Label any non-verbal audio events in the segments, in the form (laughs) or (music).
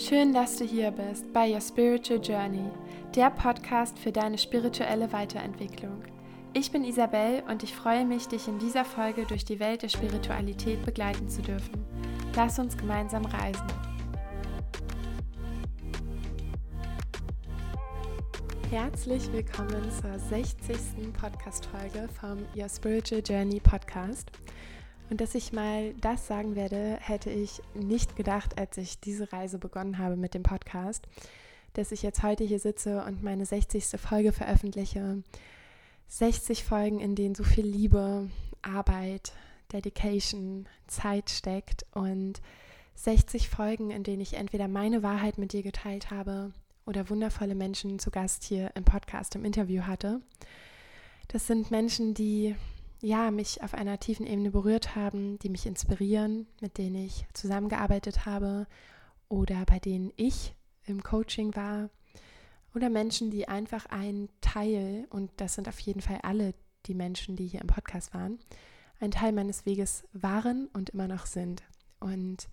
Schön, dass du hier bist bei Your Spiritual Journey, der Podcast für deine spirituelle Weiterentwicklung. Ich bin Isabel und ich freue mich, dich in dieser Folge durch die Welt der Spiritualität begleiten zu dürfen. Lass uns gemeinsam reisen. Herzlich willkommen zur 60. Podcast-Folge vom Your Spiritual Journey Podcast. Und dass ich mal das sagen werde, hätte ich nicht gedacht, als ich diese Reise begonnen habe mit dem Podcast, dass ich jetzt heute hier sitze und meine 60. Folge veröffentliche. 60 Folgen, in denen so viel Liebe, Arbeit, Dedication, Zeit steckt und 60 Folgen, in denen ich entweder meine Wahrheit mit dir geteilt habe oder wundervolle Menschen zu Gast hier im Podcast, im Interview hatte. Das sind Menschen, die ja, mich auf einer tiefen Ebene berührt haben, die mich inspirieren, mit denen ich zusammengearbeitet habe oder bei denen ich im Coaching war oder Menschen, die einfach ein Teil, und das sind auf jeden Fall alle die Menschen, die hier im Podcast waren, ein Teil meines Weges waren und immer noch sind. Und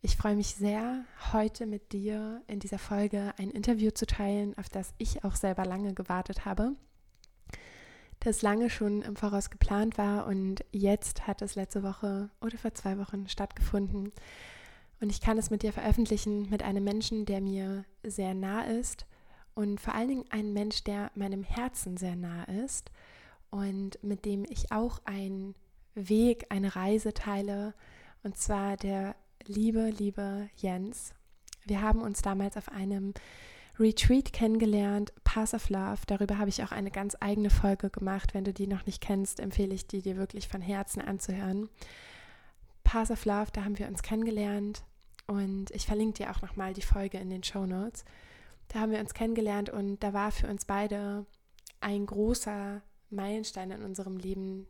ich freue mich sehr, heute mit dir in dieser Folge ein Interview zu teilen, auf das ich auch selber lange gewartet habe das lange schon im Voraus geplant war und jetzt hat es letzte Woche oder vor zwei Wochen stattgefunden. Und ich kann es mit dir veröffentlichen mit einem Menschen, der mir sehr nah ist und vor allen Dingen ein Mensch, der meinem Herzen sehr nah ist und mit dem ich auch einen Weg, eine Reise teile und zwar der liebe, liebe Jens. Wir haben uns damals auf einem Retreat kennengelernt, Pass of Love. Darüber habe ich auch eine ganz eigene Folge gemacht. Wenn du die noch nicht kennst, empfehle ich die dir wirklich von Herzen anzuhören. Pass of Love, da haben wir uns kennengelernt und ich verlinke dir auch nochmal die Folge in den Show Notes. Da haben wir uns kennengelernt und da war für uns beide ein großer Meilenstein in unserem Leben,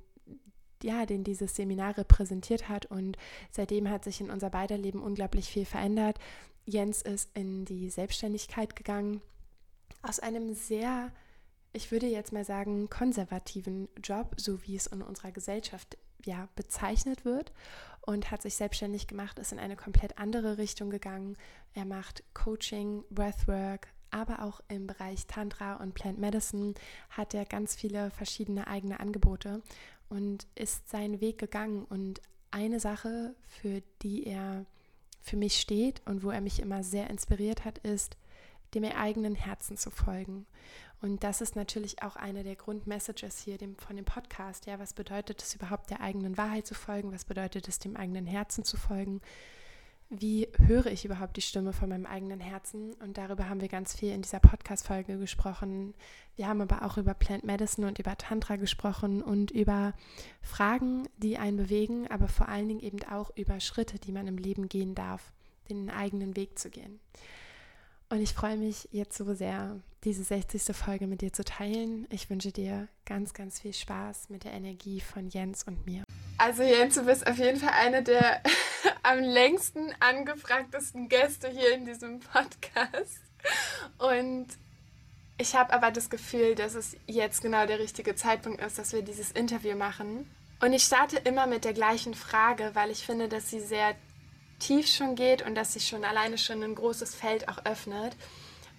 ja, den dieses Seminar repräsentiert hat. Und seitdem hat sich in unser beider Leben unglaublich viel verändert. Jens ist in die Selbstständigkeit gegangen, aus einem sehr, ich würde jetzt mal sagen, konservativen Job, so wie es in unserer Gesellschaft ja bezeichnet wird, und hat sich selbstständig gemacht, ist in eine komplett andere Richtung gegangen. Er macht Coaching, Breathwork, aber auch im Bereich Tantra und Plant Medicine hat er ganz viele verschiedene eigene Angebote und ist seinen Weg gegangen. Und eine Sache, für die er für mich steht und wo er mich immer sehr inspiriert hat, ist, dem eigenen Herzen zu folgen. Und das ist natürlich auch eine der Grundmessages hier dem, von dem Podcast. Ja, was bedeutet es überhaupt, der eigenen Wahrheit zu folgen? Was bedeutet es, dem eigenen Herzen zu folgen? Wie höre ich überhaupt die Stimme von meinem eigenen Herzen? Und darüber haben wir ganz viel in dieser Podcast-Folge gesprochen. Wir haben aber auch über Plant Medicine und über Tantra gesprochen und über Fragen, die einen bewegen, aber vor allen Dingen eben auch über Schritte, die man im Leben gehen darf, den eigenen Weg zu gehen. Und ich freue mich jetzt so sehr, diese 60. Folge mit dir zu teilen. Ich wünsche dir ganz, ganz viel Spaß mit der Energie von Jens und mir. Also Jens, du bist auf jeden Fall eine der (laughs) am längsten angefragtesten Gäste hier in diesem Podcast. Und ich habe aber das Gefühl, dass es jetzt genau der richtige Zeitpunkt ist, dass wir dieses Interview machen. Und ich starte immer mit der gleichen Frage, weil ich finde, dass sie sehr tief schon geht und dass sich schon alleine schon ein großes Feld auch öffnet.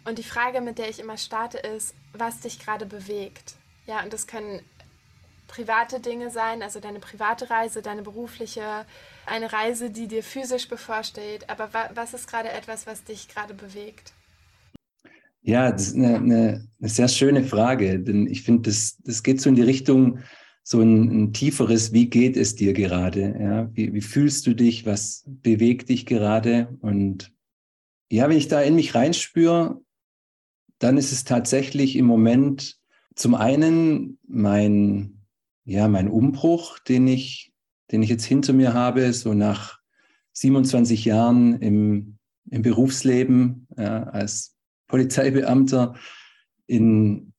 Und die Frage, mit der ich immer starte, ist, was dich gerade bewegt. Ja, und das können private Dinge sein, also deine private Reise, deine berufliche, eine Reise, die dir physisch bevorsteht. Aber wa was ist gerade etwas, was dich gerade bewegt? Ja, das ist eine, eine, eine sehr schöne Frage, denn ich finde, das, das geht so in die Richtung, so ein, ein, tieferes, wie geht es dir gerade? Ja? Wie, wie fühlst du dich? Was bewegt dich gerade? Und ja, wenn ich da in mich reinspüre, dann ist es tatsächlich im Moment zum einen mein, ja, mein Umbruch, den ich, den ich jetzt hinter mir habe, so nach 27 Jahren im, im Berufsleben ja, als Polizeibeamter in,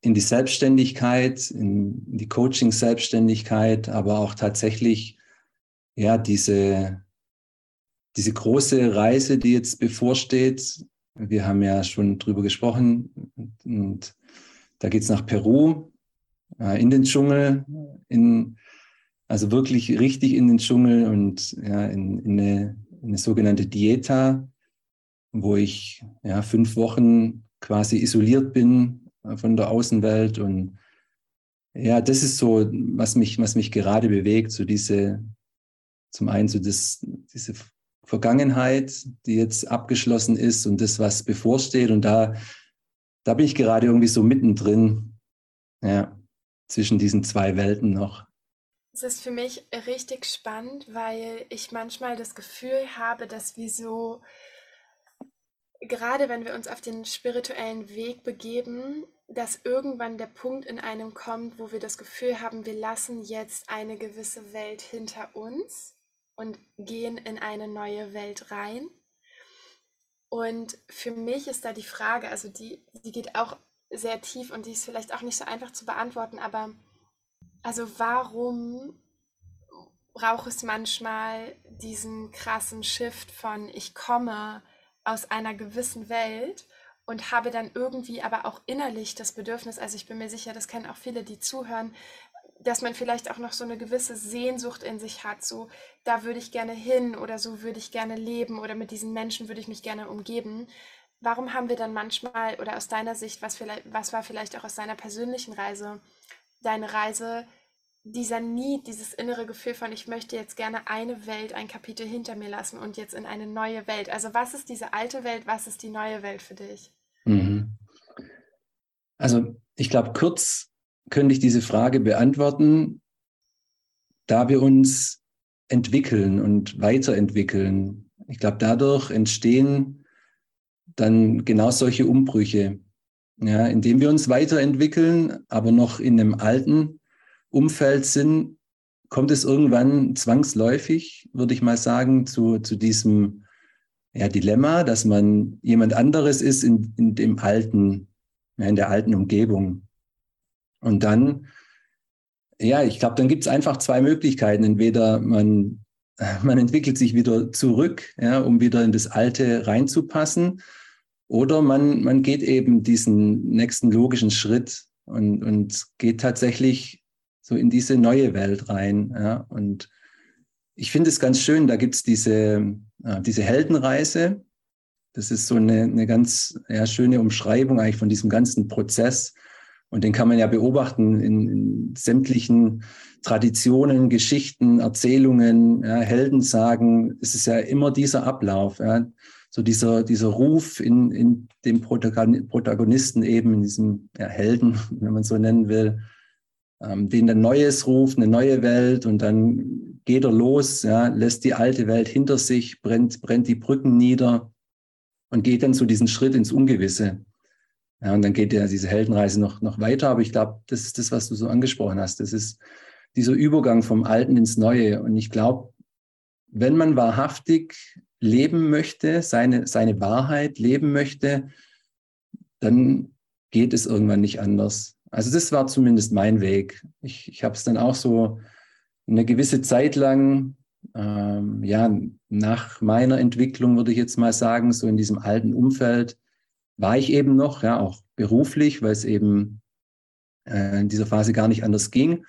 in die Selbstständigkeit, in die Coaching-Selbstständigkeit, aber auch tatsächlich ja diese, diese große Reise, die jetzt bevorsteht. Wir haben ja schon drüber gesprochen und da geht es nach Peru, äh, in den Dschungel, in, also wirklich richtig in den Dschungel und ja, in, in, eine, in eine sogenannte Dieta, wo ich ja fünf Wochen quasi isoliert bin äh, von der Außenwelt und ja, das ist so, was mich, was mich gerade bewegt, so diese, zum einen so das, diese Vergangenheit, die jetzt abgeschlossen ist und das, was bevorsteht. Und da, da bin ich gerade irgendwie so mittendrin, ja, zwischen diesen zwei Welten noch. Es ist für mich richtig spannend, weil ich manchmal das Gefühl habe, dass wir so, gerade wenn wir uns auf den spirituellen Weg begeben, dass irgendwann der Punkt in einem kommt, wo wir das Gefühl haben, wir lassen jetzt eine gewisse Welt hinter uns und gehen in eine neue Welt rein. Und für mich ist da die Frage, also die, die geht auch sehr tief und die ist vielleicht auch nicht so einfach zu beantworten, aber also warum braucht es manchmal diesen krassen Shift von ich komme aus einer gewissen Welt und habe dann irgendwie aber auch innerlich das Bedürfnis, also ich bin mir sicher, das kennen auch viele, die zuhören, dass man vielleicht auch noch so eine gewisse Sehnsucht in sich hat, so da würde ich gerne hin oder so würde ich gerne leben oder mit diesen Menschen würde ich mich gerne umgeben. Warum haben wir dann manchmal oder aus deiner Sicht, was, vielleicht, was war vielleicht auch aus deiner persönlichen Reise, deine Reise, dieser Need, dieses innere Gefühl von, ich möchte jetzt gerne eine Welt, ein Kapitel hinter mir lassen und jetzt in eine neue Welt. Also was ist diese alte Welt, was ist die neue Welt für dich? Mhm. Also ich glaube, kurz könnte ich diese Frage beantworten, da wir uns entwickeln und weiterentwickeln. Ich glaube, dadurch entstehen dann genau solche Umbrüche, ja, indem wir uns weiterentwickeln, aber noch in einem alten Umfeld sind, kommt es irgendwann zwangsläufig, würde ich mal sagen, zu, zu diesem ja, Dilemma, dass man jemand anderes ist in, in dem alten, ja, in der alten Umgebung. Und dann, ja, ich glaube, dann gibt es einfach zwei Möglichkeiten. Entweder man, man entwickelt sich wieder zurück, ja, um wieder in das Alte reinzupassen, oder man, man geht eben diesen nächsten logischen Schritt und, und geht tatsächlich so in diese neue Welt rein. Ja. Und ich finde es ganz schön, da gibt es diese, äh, diese Heldenreise. Das ist so eine, eine ganz ja, schöne Umschreibung eigentlich von diesem ganzen Prozess. Und den kann man ja beobachten in, in sämtlichen Traditionen, Geschichten, Erzählungen, ja, Heldensagen. Es ist ja immer dieser Ablauf, ja, so dieser, dieser Ruf in, in dem Protagonisten eben, in diesem ja, Helden, (laughs) wenn man so nennen will, ähm, den ein Neues ruft, eine neue Welt und dann geht er los, ja, lässt die alte Welt hinter sich, brennt, brennt die Brücken nieder und geht dann so diesen Schritt ins Ungewisse. Ja, und dann geht ja diese Heldenreise noch, noch weiter, aber ich glaube, das ist das, was du so angesprochen hast. Das ist dieser Übergang vom Alten ins Neue. Und ich glaube, wenn man wahrhaftig leben möchte, seine, seine Wahrheit leben möchte, dann geht es irgendwann nicht anders. Also das war zumindest mein Weg. Ich, ich habe es dann auch so eine gewisse Zeit lang, ähm, ja, nach meiner Entwicklung würde ich jetzt mal sagen, so in diesem alten Umfeld, war ich eben noch, ja, auch beruflich, weil es eben äh, in dieser Phase gar nicht anders ging.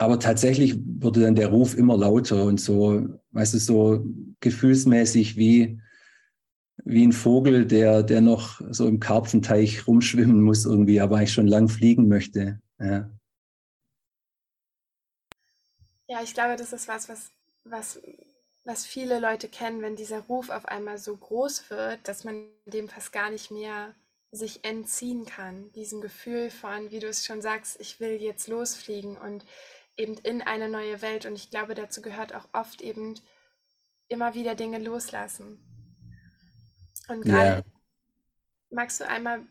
Aber tatsächlich wurde dann der Ruf immer lauter und so, weißt du, so gefühlsmäßig wie, wie ein Vogel, der, der noch so im Karpfenteich rumschwimmen muss irgendwie, aber eigentlich schon lang fliegen möchte. Ja. Ja, ich glaube, das ist was, was, was, was viele Leute kennen, wenn dieser Ruf auf einmal so groß wird, dass man dem fast gar nicht mehr sich entziehen kann. Diesem Gefühl von, wie du es schon sagst, ich will jetzt losfliegen und eben in eine neue Welt. Und ich glaube, dazu gehört auch oft eben immer wieder Dinge loslassen. Und gerade, yeah. magst du einmal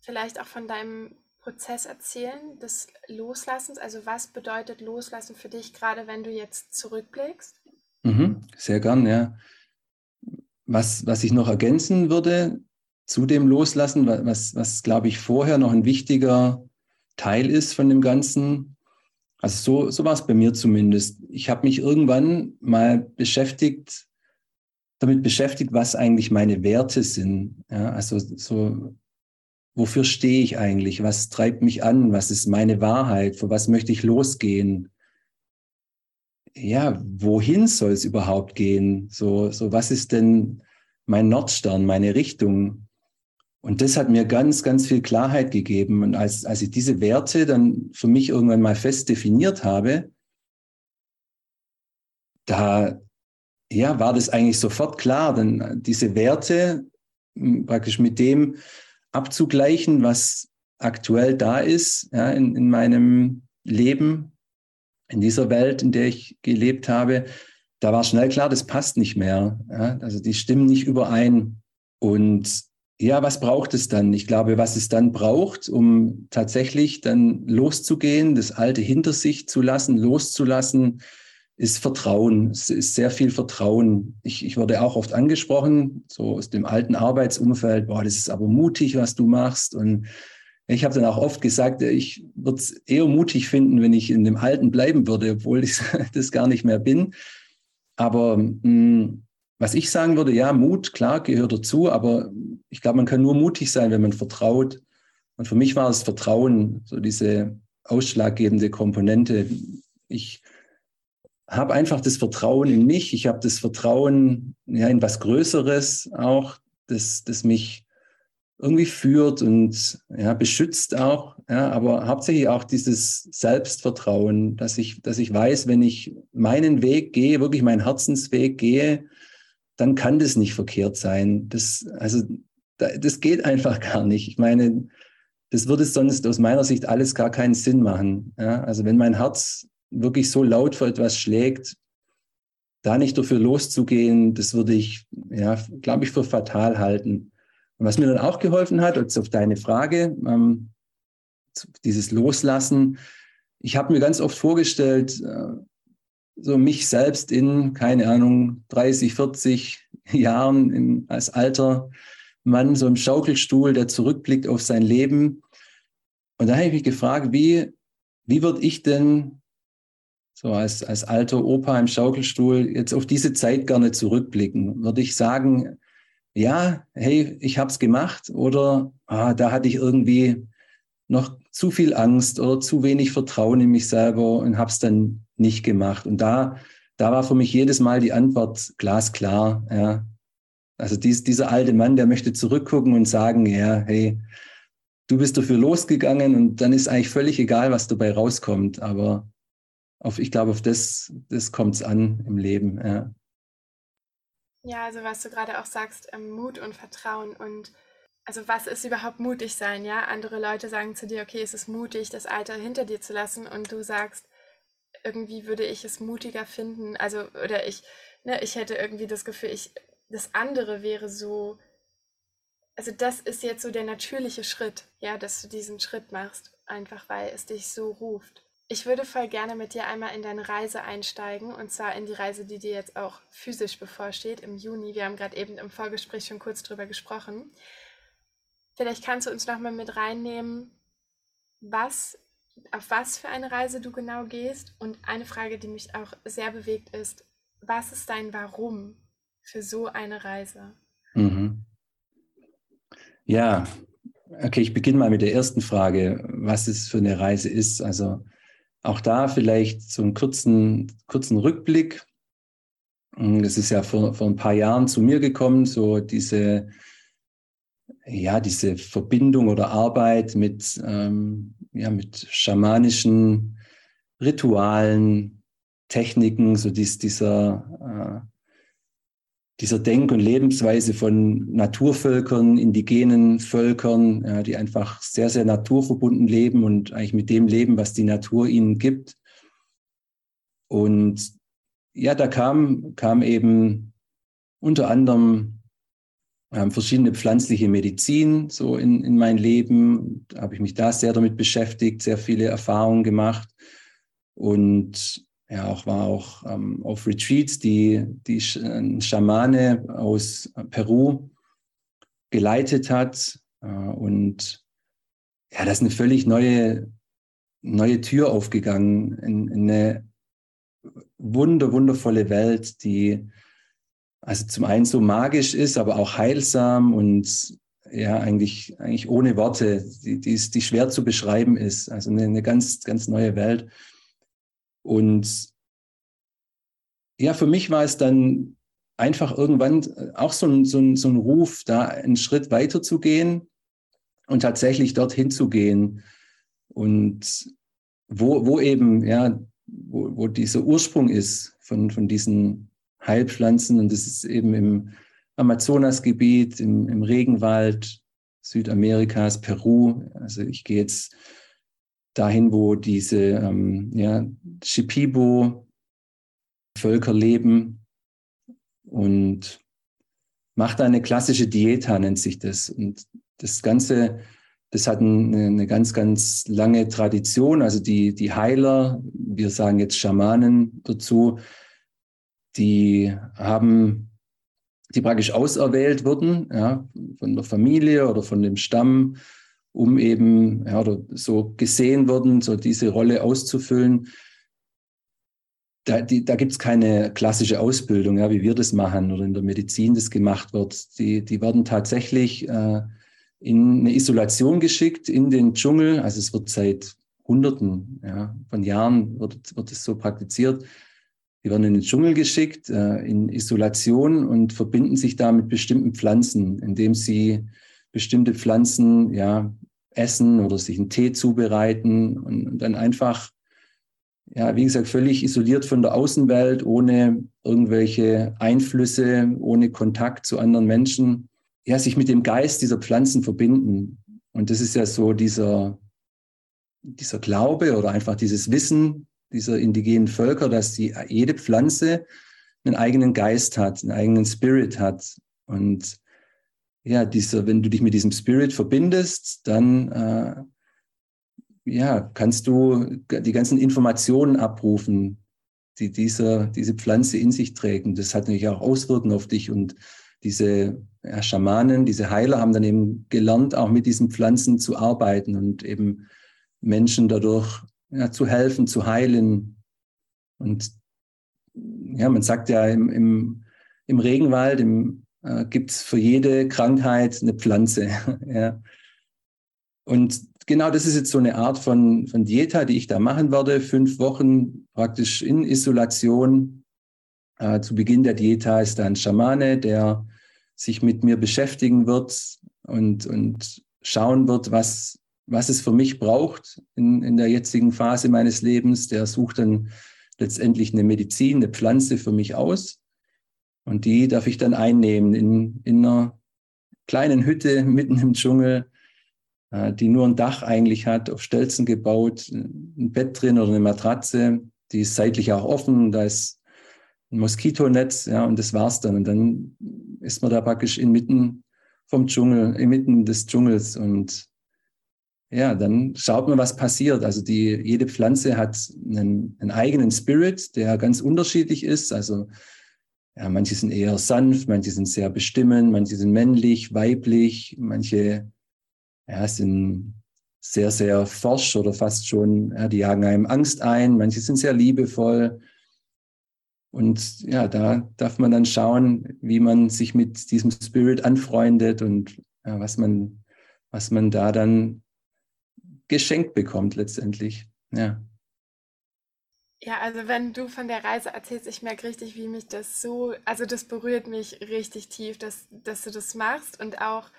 vielleicht auch von deinem Prozess erzählen, des Loslassens? Also was bedeutet Loslassen für dich, gerade wenn du jetzt zurückblickst? Mhm, sehr gern, ja. Was, was ich noch ergänzen würde zu dem Loslassen, was, was glaube ich vorher noch ein wichtiger Teil ist von dem Ganzen, also so, so war es bei mir zumindest. Ich habe mich irgendwann mal beschäftigt, damit beschäftigt, was eigentlich meine Werte sind. Ja, also so, wofür stehe ich eigentlich? Was treibt mich an? Was ist meine Wahrheit? Für was möchte ich losgehen? Ja, wohin soll es überhaupt gehen? So, so was ist denn mein Nordstern, meine Richtung. Und das hat mir ganz, ganz viel Klarheit gegeben. Und als, als ich diese Werte dann für mich irgendwann mal fest definiert habe, da ja, war das eigentlich sofort klar, denn diese Werte praktisch mit dem abzugleichen, was aktuell da ist ja, in, in meinem Leben, in dieser Welt, in der ich gelebt habe, da war schnell klar, das passt nicht mehr. Ja? Also die stimmen nicht überein. Und ja, was braucht es dann? Ich glaube, was es dann braucht, um tatsächlich dann loszugehen, das Alte hinter sich zu lassen, loszulassen, ist Vertrauen. Es ist sehr viel Vertrauen. Ich, ich wurde auch oft angesprochen, so aus dem alten Arbeitsumfeld, boah, das ist aber mutig, was du machst. Und ich habe dann auch oft gesagt, ich würde es eher mutig finden, wenn ich in dem Alten bleiben würde, obwohl ich (laughs) das gar nicht mehr bin. Aber mh, hm, was ich sagen würde, ja, Mut, klar, gehört dazu, aber ich glaube, man kann nur mutig sein, wenn man vertraut. Und für mich war es Vertrauen, so diese ausschlaggebende Komponente. Ich habe einfach das Vertrauen in mich, ich habe das Vertrauen ja, in was Größeres auch, das, das mich irgendwie führt und ja, beschützt auch, ja, aber hauptsächlich auch dieses Selbstvertrauen, dass ich, dass ich weiß, wenn ich meinen Weg gehe, wirklich meinen Herzensweg gehe, dann kann das nicht verkehrt sein. Das, also, das geht einfach (laughs) gar nicht. Ich meine, das würde sonst aus meiner Sicht alles gar keinen Sinn machen. Ja? Also wenn mein Herz wirklich so laut für etwas schlägt, da nicht dafür loszugehen, das würde ich, ja, glaube ich, für fatal halten. Und was mir dann auch geholfen hat, jetzt auf deine Frage, ähm, dieses Loslassen, ich habe mir ganz oft vorgestellt, äh, so mich selbst in, keine Ahnung, 30, 40 Jahren in, als alter Mann, so im Schaukelstuhl, der zurückblickt auf sein Leben. Und da habe ich mich gefragt, wie, wie würde ich denn so als, als alter Opa im Schaukelstuhl jetzt auf diese Zeit gerne zurückblicken? Würde ich sagen, ja, hey, ich habe es gemacht oder ah, da hatte ich irgendwie noch zu viel Angst oder zu wenig Vertrauen in mich selber und habe es dann nicht gemacht. Und da, da war für mich jedes Mal die Antwort glasklar. Ja. Also dies, dieser alte Mann, der möchte zurückgucken und sagen, ja, hey, du bist dafür losgegangen und dann ist eigentlich völlig egal, was dabei rauskommt. Aber auf, ich glaube, auf das, das kommt es an im Leben. Ja. Ja, also was du gerade auch sagst, ähm, Mut und Vertrauen und also was ist überhaupt mutig sein, ja? Andere Leute sagen zu dir, okay, es ist mutig, das Alter hinter dir zu lassen und du sagst, irgendwie würde ich es mutiger finden, also oder ich, ne, ich hätte irgendwie das Gefühl, ich, das andere wäre so, also das ist jetzt so der natürliche Schritt, ja, dass du diesen Schritt machst, einfach weil es dich so ruft. Ich würde voll gerne mit dir einmal in deine Reise einsteigen und zwar in die Reise, die dir jetzt auch physisch bevorsteht im Juni. Wir haben gerade eben im Vorgespräch schon kurz drüber gesprochen. Vielleicht kannst du uns nochmal mit reinnehmen, was, auf was für eine Reise du genau gehst. Und eine Frage, die mich auch sehr bewegt, ist, was ist dein Warum für so eine Reise? Mhm. Ja, okay, ich beginne mal mit der ersten Frage, was es für eine Reise ist. Also auch da vielleicht so einen kurzen, kurzen Rückblick. Das ist ja vor, vor ein paar Jahren zu mir gekommen, so diese, ja, diese Verbindung oder Arbeit mit, ähm, ja, mit schamanischen Ritualen, Techniken, so dies, dieser, äh, dieser Denk- und Lebensweise von Naturvölkern, indigenen Völkern, ja, die einfach sehr, sehr naturverbunden leben und eigentlich mit dem leben, was die Natur ihnen gibt. Und ja, da kam, kam eben unter anderem ähm, verschiedene pflanzliche Medizin so in, in mein Leben. Habe ich mich da sehr damit beschäftigt, sehr viele Erfahrungen gemacht. Und ja, auch war auch ähm, auf Retreats, die, die Schamane aus Peru geleitet hat. Äh, und ja, das ist eine völlig neue, neue Tür aufgegangen in, in eine wunder, wundervolle Welt, die also zum einen so magisch ist, aber auch heilsam und ja, eigentlich, eigentlich ohne Worte, die, die, ist, die schwer zu beschreiben ist. Also eine, eine ganz, ganz neue Welt. Und ja, für mich war es dann einfach irgendwann auch so ein, so, ein, so ein Ruf, da einen Schritt weiter zu gehen und tatsächlich dorthin zu gehen. Und wo, wo eben, ja, wo, wo dieser Ursprung ist von, von diesen Heilpflanzen. Und das ist eben im Amazonasgebiet, im, im Regenwald Südamerikas, Peru. Also ich gehe jetzt dahin, wo diese ähm, ja, Shipibo-Völker leben und macht eine klassische Dieta, nennt sich das. Und das Ganze, das hat eine, eine, ganz, ganz lange Tradition. Also die, die Heiler, wir sagen jetzt Schamanen dazu, die haben, die praktisch auserwählt wurden, ja, von der Familie oder von dem Stamm, um eben, ja, oder so gesehen wurden, so diese Rolle auszufüllen da, da gibt es keine klassische Ausbildung, ja, wie wir das machen oder in der Medizin das gemacht wird. Die, die werden tatsächlich äh, in eine Isolation geschickt in den Dschungel. Also es wird seit Hunderten ja, von Jahren wird, wird es so praktiziert. Die werden in den Dschungel geschickt, äh, in Isolation und verbinden sich da mit bestimmten Pflanzen, indem sie bestimmte Pflanzen ja, essen oder sich einen Tee zubereiten und, und dann einfach ja, wie gesagt, völlig isoliert von der Außenwelt, ohne irgendwelche Einflüsse, ohne Kontakt zu anderen Menschen, ja, sich mit dem Geist dieser Pflanzen verbinden. Und das ist ja so dieser, dieser Glaube oder einfach dieses Wissen dieser indigenen Völker, dass die, jede Pflanze einen eigenen Geist hat, einen eigenen Spirit hat. Und ja, dieser, wenn du dich mit diesem Spirit verbindest, dann äh, ja, kannst du die ganzen Informationen abrufen, die diese, diese Pflanze in sich trägt. Und das hat natürlich auch Auswirkungen auf dich. Und diese ja, Schamanen, diese Heiler haben dann eben gelernt, auch mit diesen Pflanzen zu arbeiten und eben Menschen dadurch ja, zu helfen, zu heilen. Und ja, man sagt ja, im, im, im Regenwald äh, gibt es für jede Krankheit eine Pflanze. (laughs) ja. Und genau das ist jetzt so eine Art von, von Dieta, die ich da machen werde. Fünf Wochen praktisch in Isolation. Äh, zu Beginn der Dieta ist da ein Schamane, der sich mit mir beschäftigen wird und, und schauen wird, was, was es für mich braucht in, in der jetzigen Phase meines Lebens. Der sucht dann letztendlich eine Medizin, eine Pflanze für mich aus. Und die darf ich dann einnehmen in, in einer kleinen Hütte (laughs) mitten im Dschungel äh, die nur ein Dach eigentlich hat, auf Stelzen gebaut, ein Bett drin oder eine Matratze, die ist seitlich auch offen, da ist ein Moskitonetz, ja, und das war's dann. Und dann ist man da praktisch inmitten vom Dschungel, inmitten des Dschungels und ja, dann schaut man, was passiert. Also die, jede Pflanze hat einen, einen eigenen Spirit, der ganz unterschiedlich ist. Also ja, manche sind eher sanft, manche sind sehr bestimmend, manche sind männlich, weiblich, manche ja, sind sehr, sehr forsch oder fast schon, ja, die jagen einem Angst ein, manche sind sehr liebevoll. Und ja, da darf man dann schauen, wie man sich mit diesem Spirit anfreundet und ja, was, man, was man da dann geschenkt bekommt letztendlich. Ja. Ja, also wenn du von der Reise erzählst, ich merke richtig, wie mich das so, also das berührt mich richtig tief, dass, dass du das machst und auch,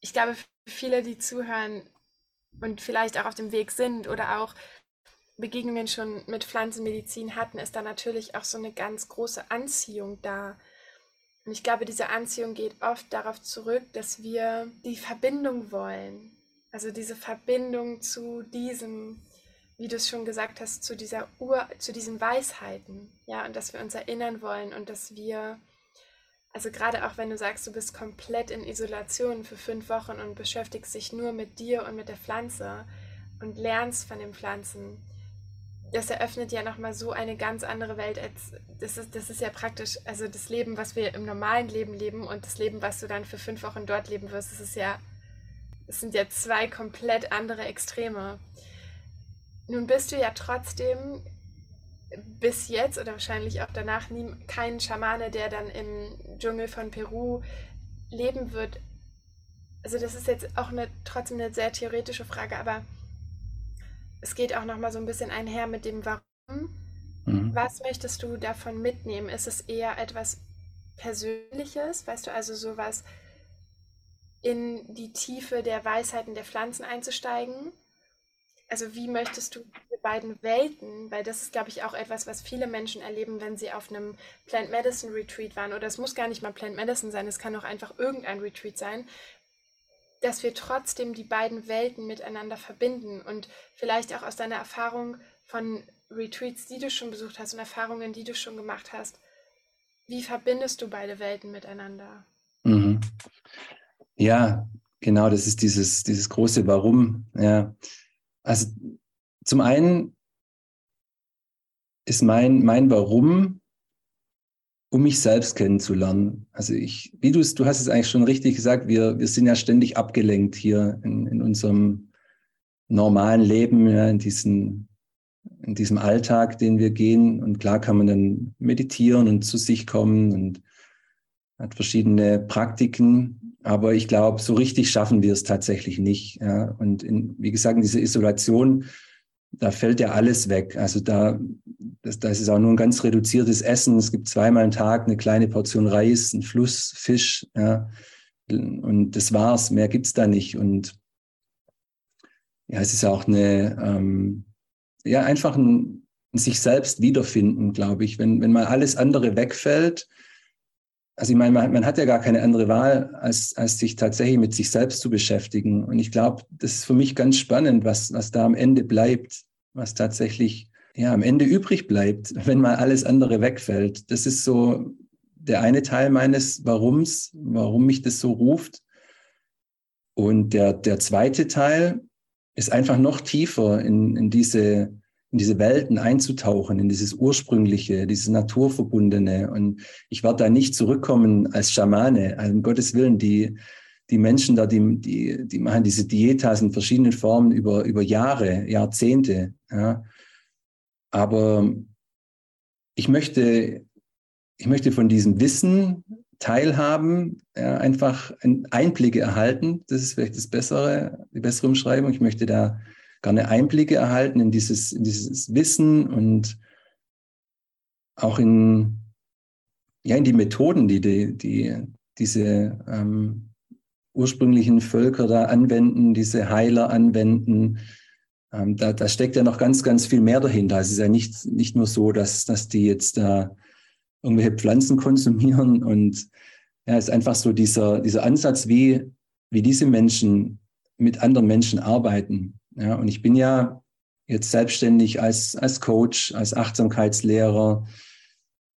ich glaube, viele, die zuhören und vielleicht auch auf dem Weg sind oder auch Begegnungen schon mit Pflanzenmedizin hatten, ist da natürlich auch so eine ganz große Anziehung da. Und ich glaube, diese Anziehung geht oft darauf zurück, dass wir die Verbindung wollen. Also diese Verbindung zu diesem, wie du es schon gesagt hast, zu dieser Ur, zu diesen Weisheiten. Ja, und dass wir uns erinnern wollen und dass wir also gerade auch wenn du sagst, du bist komplett in Isolation für fünf Wochen und beschäftigst dich nur mit dir und mit der Pflanze und lernst von den Pflanzen, das eröffnet ja nochmal so eine ganz andere Welt als das ist, das ist ja praktisch, also das Leben, was wir im normalen Leben leben und das Leben, was du dann für fünf Wochen dort leben wirst, das ist ja, es sind ja zwei komplett andere Extreme. Nun bist du ja trotzdem bis jetzt oder wahrscheinlich auch danach nie, kein Schamane, der dann im Dschungel von Peru leben wird. Also das ist jetzt auch eine, trotzdem eine sehr theoretische Frage, aber es geht auch noch mal so ein bisschen einher mit dem Warum. Mhm. Was möchtest du davon mitnehmen? Ist es eher etwas Persönliches, weißt du, also sowas in die Tiefe der Weisheiten der Pflanzen einzusteigen? Also wie möchtest du diese beiden Welten, weil das ist, glaube ich, auch etwas, was viele Menschen erleben, wenn sie auf einem Plant Medicine Retreat waren, oder es muss gar nicht mal Plant Medicine sein, es kann auch einfach irgendein Retreat sein, dass wir trotzdem die beiden Welten miteinander verbinden und vielleicht auch aus deiner Erfahrung von Retreats, die du schon besucht hast und Erfahrungen, die du schon gemacht hast, wie verbindest du beide Welten miteinander? Mhm. Ja, genau, das ist dieses, dieses große Warum. Ja. Also zum einen ist mein, mein Warum, um mich selbst kennenzulernen. Also ich, wie du es, du hast es eigentlich schon richtig gesagt, wir, wir sind ja ständig abgelenkt hier in, in unserem normalen Leben, ja, in, diesen, in diesem Alltag, den wir gehen. Und klar kann man dann meditieren und zu sich kommen und hat verschiedene Praktiken. Aber ich glaube, so richtig schaffen wir es tatsächlich nicht. Ja. Und in, wie gesagt, in dieser Isolation, da fällt ja alles weg. Also da, das, das ist auch nur ein ganz reduziertes Essen. Es gibt zweimal am Tag eine kleine Portion Reis, ein Fluss, Fisch. Ja. Und das war's. Mehr gibt's da nicht. Und ja, es ist auch eine, ähm, ja, einfach ein, ein sich selbst wiederfinden, glaube ich. Wenn, wenn mal alles andere wegfällt, also ich meine, man, man, hat ja gar keine andere Wahl, als, als sich tatsächlich mit sich selbst zu beschäftigen. Und ich glaube, das ist für mich ganz spannend, was, was da am Ende bleibt, was tatsächlich ja, am Ende übrig bleibt, wenn mal alles andere wegfällt. Das ist so der eine Teil meines Warums, warum mich das so ruft. Und der, der zweite Teil ist einfach noch tiefer in, in diese in diese Welten einzutauchen, in dieses Ursprüngliche, dieses Naturverbundene. Und ich werde da nicht zurückkommen als Schamane, also um Gottes Willen, die, die Menschen da, die, die, die machen diese Dietas in verschiedenen Formen über, über Jahre, Jahrzehnte. Ja. Aber ich möchte, ich möchte von diesem Wissen teilhaben, ja, einfach Einblicke erhalten. Das ist vielleicht das bessere, die bessere Umschreibung. Ich möchte da gerne Einblicke erhalten in dieses, in dieses Wissen und auch in, ja, in die Methoden, die, die, die diese ähm, ursprünglichen Völker da anwenden, diese Heiler anwenden. Ähm, da, da steckt ja noch ganz, ganz viel mehr dahinter. Es ist ja nicht, nicht nur so, dass, dass die jetzt da irgendwelche Pflanzen konsumieren und ja, es ist einfach so dieser, dieser Ansatz, wie, wie diese Menschen mit anderen Menschen arbeiten. Ja, und ich bin ja jetzt selbstständig als, als Coach, als Achtsamkeitslehrer.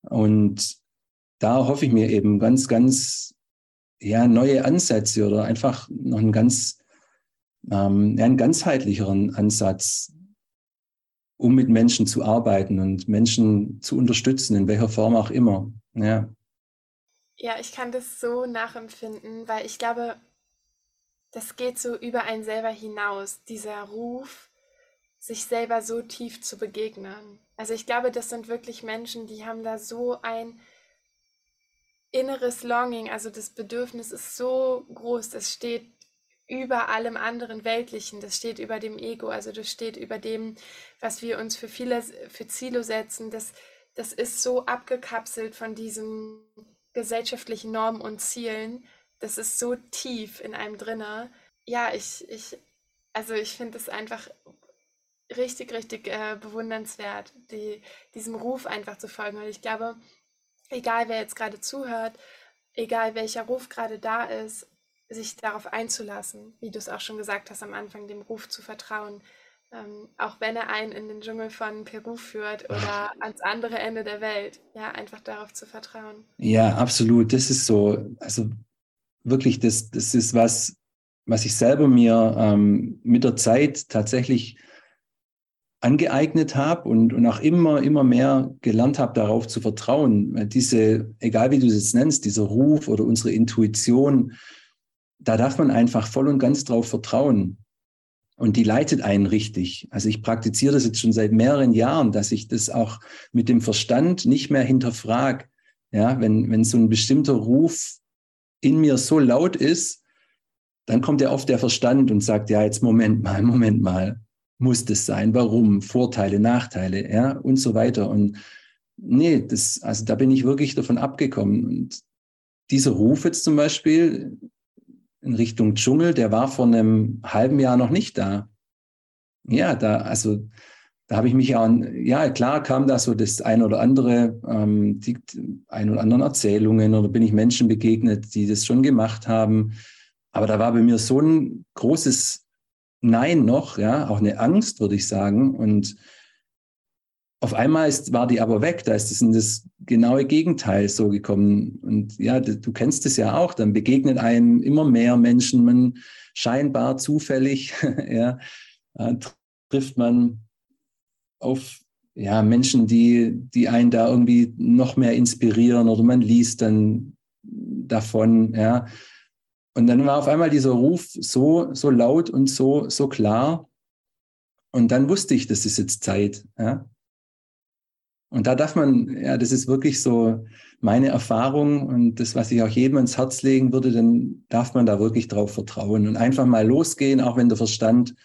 Und da hoffe ich mir eben ganz, ganz ja, neue Ansätze oder einfach noch einen ganz, ähm, einen ganzheitlicheren Ansatz, um mit Menschen zu arbeiten und Menschen zu unterstützen, in welcher Form auch immer. Ja. Ja, ich kann das so nachempfinden, weil ich glaube, das geht so über einen selber hinaus, dieser Ruf, sich selber so tief zu begegnen. Also ich glaube, das sind wirklich Menschen, die haben da so ein inneres Longing, also das Bedürfnis ist so groß, das steht über allem anderen Weltlichen, das steht über dem Ego, also das steht über dem, was wir uns für viele, für Ziele setzen, das, das ist so abgekapselt von diesen gesellschaftlichen Normen und Zielen, das ist so tief in einem drinne. Ja, ich, ich, also ich finde es einfach richtig, richtig äh, bewundernswert, die, diesem Ruf einfach zu folgen. Und ich glaube, egal wer jetzt gerade zuhört, egal welcher Ruf gerade da ist, sich darauf einzulassen, wie du es auch schon gesagt hast am Anfang, dem Ruf zu vertrauen. Ähm, auch wenn er einen in den Dschungel von Peru führt oder ans andere Ende der Welt, ja, einfach darauf zu vertrauen. Ja, absolut. Das ist so, also wirklich, das, das ist was, was ich selber mir ähm, mit der Zeit tatsächlich angeeignet habe und, und auch immer, immer mehr gelernt habe, darauf zu vertrauen. Diese, egal wie du es jetzt nennst, dieser Ruf oder unsere Intuition, da darf man einfach voll und ganz drauf vertrauen. Und die leitet einen richtig. Also ich praktiziere das jetzt schon seit mehreren Jahren, dass ich das auch mit dem Verstand nicht mehr hinterfrage. Ja, wenn, wenn so ein bestimmter Ruf in mir so laut ist, dann kommt ja oft der Verstand und sagt, ja, jetzt Moment mal, Moment mal, muss das sein? Warum? Vorteile, Nachteile, ja, und so weiter. Und nee, das, also da bin ich wirklich davon abgekommen. Und dieser Ruf jetzt zum Beispiel in Richtung Dschungel, der war vor einem halben Jahr noch nicht da. Ja, da, also da habe ich mich auch, ja klar kam da so das ein oder andere, ähm, die ein oder anderen Erzählungen oder bin ich Menschen begegnet, die das schon gemacht haben. Aber da war bei mir so ein großes Nein noch, ja, auch eine Angst, würde ich sagen. Und auf einmal ist, war die aber weg. Da ist es in das genaue Gegenteil so gekommen. Und ja, du kennst es ja auch. Dann begegnet einem immer mehr Menschen. Man scheinbar zufällig, (laughs) ja, äh, trifft man auf ja, Menschen, die, die einen da irgendwie noch mehr inspirieren oder man liest dann davon, ja. Und dann war auf einmal dieser Ruf so, so laut und so, so klar. Und dann wusste ich, das ist jetzt Zeit, ja. Und da darf man, ja, das ist wirklich so meine Erfahrung und das, was ich auch jedem ans Herz legen würde, dann darf man da wirklich drauf vertrauen und einfach mal losgehen, auch wenn der Verstand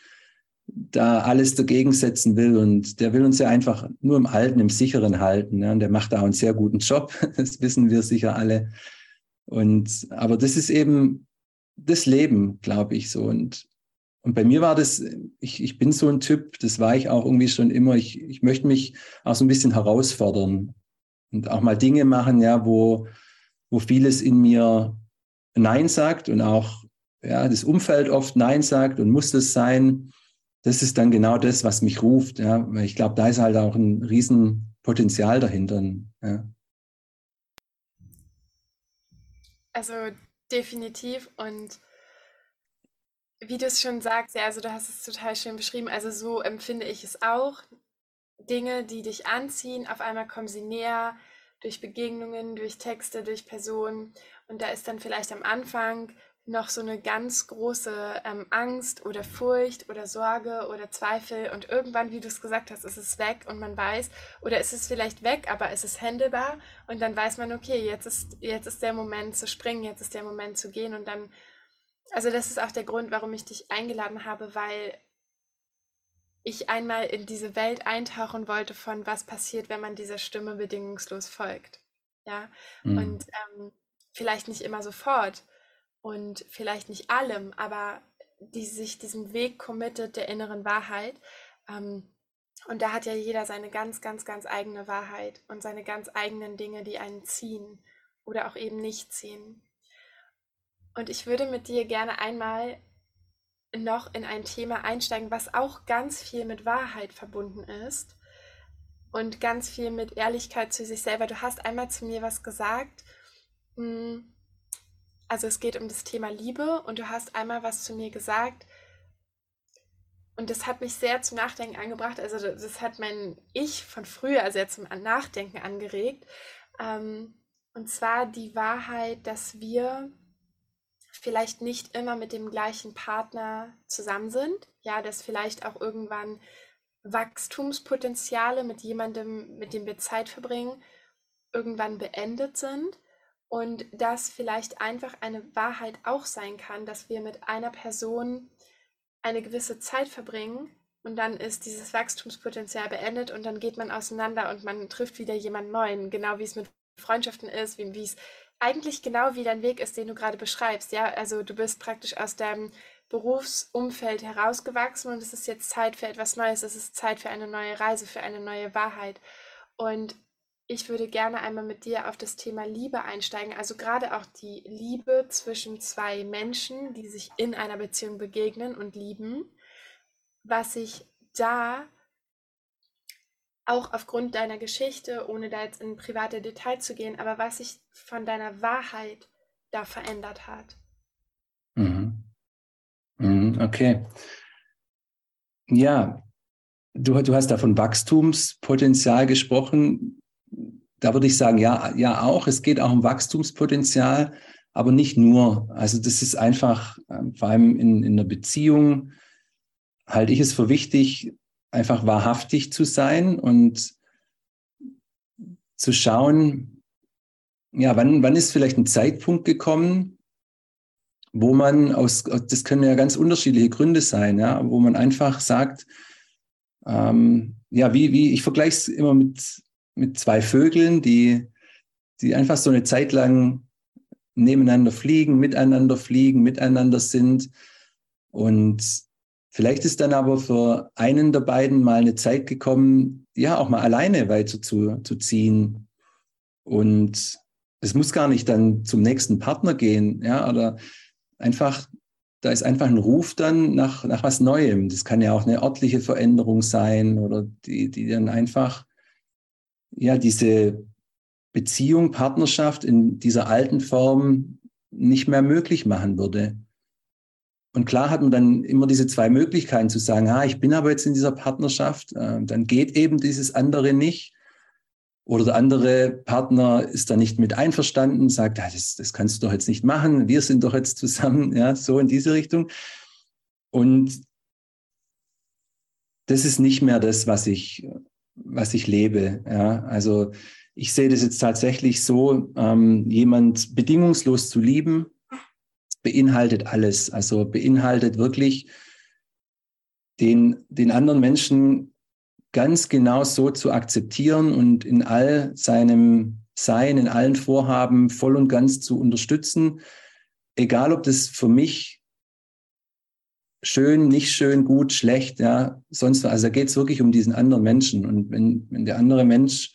da alles dagegen setzen will. Und der will uns ja einfach nur im Alten, im Sicheren halten. Ja, und der macht da auch einen sehr guten Job. (laughs) Das wissen wir sicher alle. Und, aber das ist eben das Leben, glaube ich, so. Und und bei mir war das, ich, ich bin so ein Typ, das war ich auch irgendwie schon immer, ich, ich möchte mich auch so ein bisschen herausfordern und auch mal Dinge machen, ja, wo, wo vieles in mir Nein sagt und auch ja, das Umfeld oft Nein sagt und muss das sein. Das ist dann genau das, was mich ruft, ja, ich glaube, da ist halt auch ein Riesenpotenzial dahinter. Ja. Also definitiv und wie du es schon sagst, ja, also du hast es total schön beschrieben. Also so empfinde ich es auch. Dinge, die dich anziehen, auf einmal kommen sie näher durch Begegnungen, durch Texte, durch Personen. Und da ist dann vielleicht am Anfang noch so eine ganz große ähm, Angst oder Furcht oder Sorge oder Zweifel. Und irgendwann, wie du es gesagt hast, ist es weg und man weiß, oder ist es vielleicht weg, aber ist es händelbar. Und dann weiß man, okay, jetzt ist, jetzt ist der Moment zu springen, jetzt ist der Moment zu gehen. Und dann also das ist auch der Grund, warum ich dich eingeladen habe, weil ich einmal in diese Welt eintauchen wollte von was passiert, wenn man dieser Stimme bedingungslos folgt. Ja, mhm. und ähm, vielleicht nicht immer sofort und vielleicht nicht allem, aber die sich diesem Weg committet der inneren Wahrheit. Ähm, und da hat ja jeder seine ganz, ganz, ganz eigene Wahrheit und seine ganz eigenen Dinge, die einen ziehen oder auch eben nicht ziehen. Und ich würde mit dir gerne einmal noch in ein Thema einsteigen, was auch ganz viel mit Wahrheit verbunden ist und ganz viel mit Ehrlichkeit zu sich selber. Du hast einmal zu mir was gesagt. Hm, also es geht um das Thema Liebe und du hast einmal was zu mir gesagt. Und das hat mich sehr zum Nachdenken angebracht. Also das hat mein Ich von früher sehr zum Nachdenken angeregt. Ähm, und zwar die Wahrheit, dass wir vielleicht nicht immer mit dem gleichen Partner zusammen sind, ja, dass vielleicht auch irgendwann Wachstumspotenziale mit jemandem, mit dem wir Zeit verbringen, irgendwann beendet sind und dass vielleicht einfach eine Wahrheit auch sein kann, dass wir mit einer Person eine gewisse Zeit verbringen und dann ist dieses Wachstumspotenzial beendet und dann geht man auseinander und man trifft wieder jemand Neuen, genau wie es mit Freundschaften ist, wie, wie es eigentlich genau wie dein Weg ist, den du gerade beschreibst. Ja, also du bist praktisch aus deinem Berufsumfeld herausgewachsen und es ist jetzt Zeit für etwas Neues. Es ist Zeit für eine neue Reise, für eine neue Wahrheit. Und ich würde gerne einmal mit dir auf das Thema Liebe einsteigen. Also gerade auch die Liebe zwischen zwei Menschen, die sich in einer Beziehung begegnen und lieben. Was sich da auch aufgrund deiner Geschichte, ohne da jetzt in private Details zu gehen, aber was sich von deiner Wahrheit da verändert hat. Mhm. Mhm, okay. Ja, du, du hast da von Wachstumspotenzial gesprochen. Da würde ich sagen, ja, ja auch. Es geht auch um Wachstumspotenzial, aber nicht nur. Also das ist einfach, ähm, vor allem in, in einer Beziehung, halte ich es für wichtig, einfach wahrhaftig zu sein und zu schauen, ja, wann, wann ist vielleicht ein Zeitpunkt gekommen, wo man aus, das können ja ganz unterschiedliche Gründe sein, ja, wo man einfach sagt, ähm, ja, wie, wie, ich vergleiche es immer mit, mit zwei Vögeln, die, die einfach so eine Zeit lang nebeneinander fliegen, miteinander fliegen, miteinander sind. Und vielleicht ist dann aber für einen der beiden mal eine Zeit gekommen, ja, auch mal alleine weiter zu, zu ziehen. Und es muss gar nicht dann zum nächsten Partner gehen, ja, oder einfach, da ist einfach ein Ruf dann nach, nach was Neuem. Das kann ja auch eine örtliche Veränderung sein oder die, die dann einfach, ja, diese Beziehung, Partnerschaft in dieser alten Form nicht mehr möglich machen würde. Und klar hat man dann immer diese zwei Möglichkeiten zu sagen, ah, ich bin aber jetzt in dieser Partnerschaft, äh, dann geht eben dieses andere nicht. Oder der andere Partner ist da nicht mit einverstanden, sagt, ah, das, das kannst du doch jetzt nicht machen, wir sind doch jetzt zusammen, (laughs) ja, so in diese Richtung. Und das ist nicht mehr das, was ich, was ich lebe. Ja. Also ich sehe das jetzt tatsächlich so, ähm, jemand bedingungslos zu lieben, beinhaltet alles. Also beinhaltet wirklich den, den anderen Menschen ganz genau so zu akzeptieren und in all seinem Sein, in allen Vorhaben voll und ganz zu unterstützen, egal ob das für mich schön, nicht schön, gut, schlecht, ja, sonst was. Also da geht es wirklich um diesen anderen Menschen. Und wenn, wenn der andere Mensch,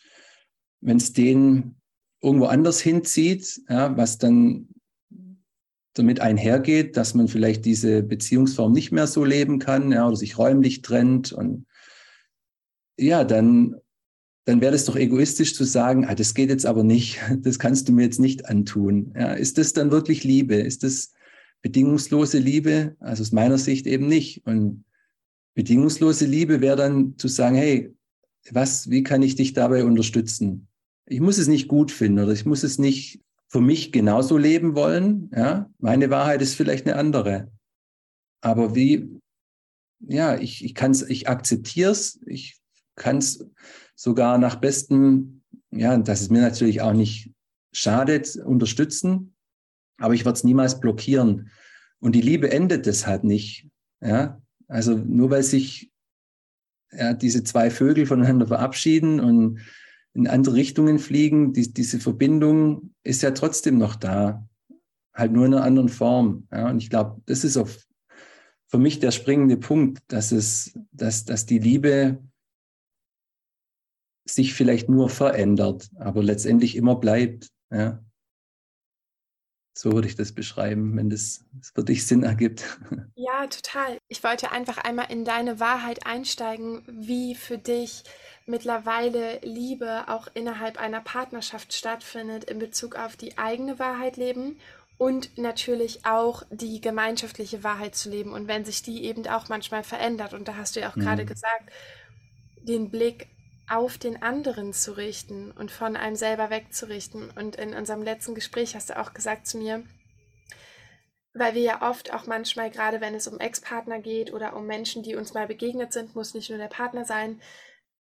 wenn es den irgendwo anders hinzieht, ja, was dann damit einhergeht, dass man vielleicht diese Beziehungsform nicht mehr so leben kann, ja, oder sich räumlich trennt und ja, dann, dann wäre es doch egoistisch zu sagen, ah, das geht jetzt aber nicht, (laughs) das kannst du mir jetzt nicht antun. Ja, ist das dann wirklich Liebe? Ist das bedingungslose Liebe? Also aus meiner Sicht eben nicht. Und bedingungslose Liebe wäre dann zu sagen, hey, was, wie kann ich dich dabei unterstützen? Ich muss es nicht gut finden oder ich muss es nicht für mich genauso leben wollen. Ja, meine Wahrheit ist vielleicht eine andere. Aber wie, ja, ich, ich kann es, ich akzeptiere es, ich kann es sogar nach bestem, ja, dass es mir natürlich auch nicht schadet, unterstützen, aber ich werde es niemals blockieren. Und die Liebe endet deshalb nicht. Ja? Also nur weil sich ja, diese zwei Vögel voneinander verabschieden und in andere Richtungen fliegen, die, diese Verbindung ist ja trotzdem noch da, halt nur in einer anderen Form. Ja? Und ich glaube, das ist auf, für mich der springende Punkt, dass es, dass, dass die Liebe sich vielleicht nur verändert, aber letztendlich immer bleibt. Ja. So würde ich das beschreiben, wenn das, für dich Sinn ergibt. (laughs) Ja, total. Ich wollte einfach einmal in deine Wahrheit einsteigen, wie für dich mittlerweile Liebe auch innerhalb einer Partnerschaft stattfindet in Bezug auf die eigene Wahrheit leben und natürlich auch die gemeinschaftliche Wahrheit zu leben. Und wenn sich die eben auch manchmal verändert, und da hast du ja auch mhm. gerade gesagt, den Blick auf den anderen zu richten und von einem selber wegzurichten. Und in unserem letzten Gespräch hast du auch gesagt zu mir, weil wir ja oft auch manchmal, gerade wenn es um Ex-Partner geht oder um Menschen, die uns mal begegnet sind, muss nicht nur der Partner sein,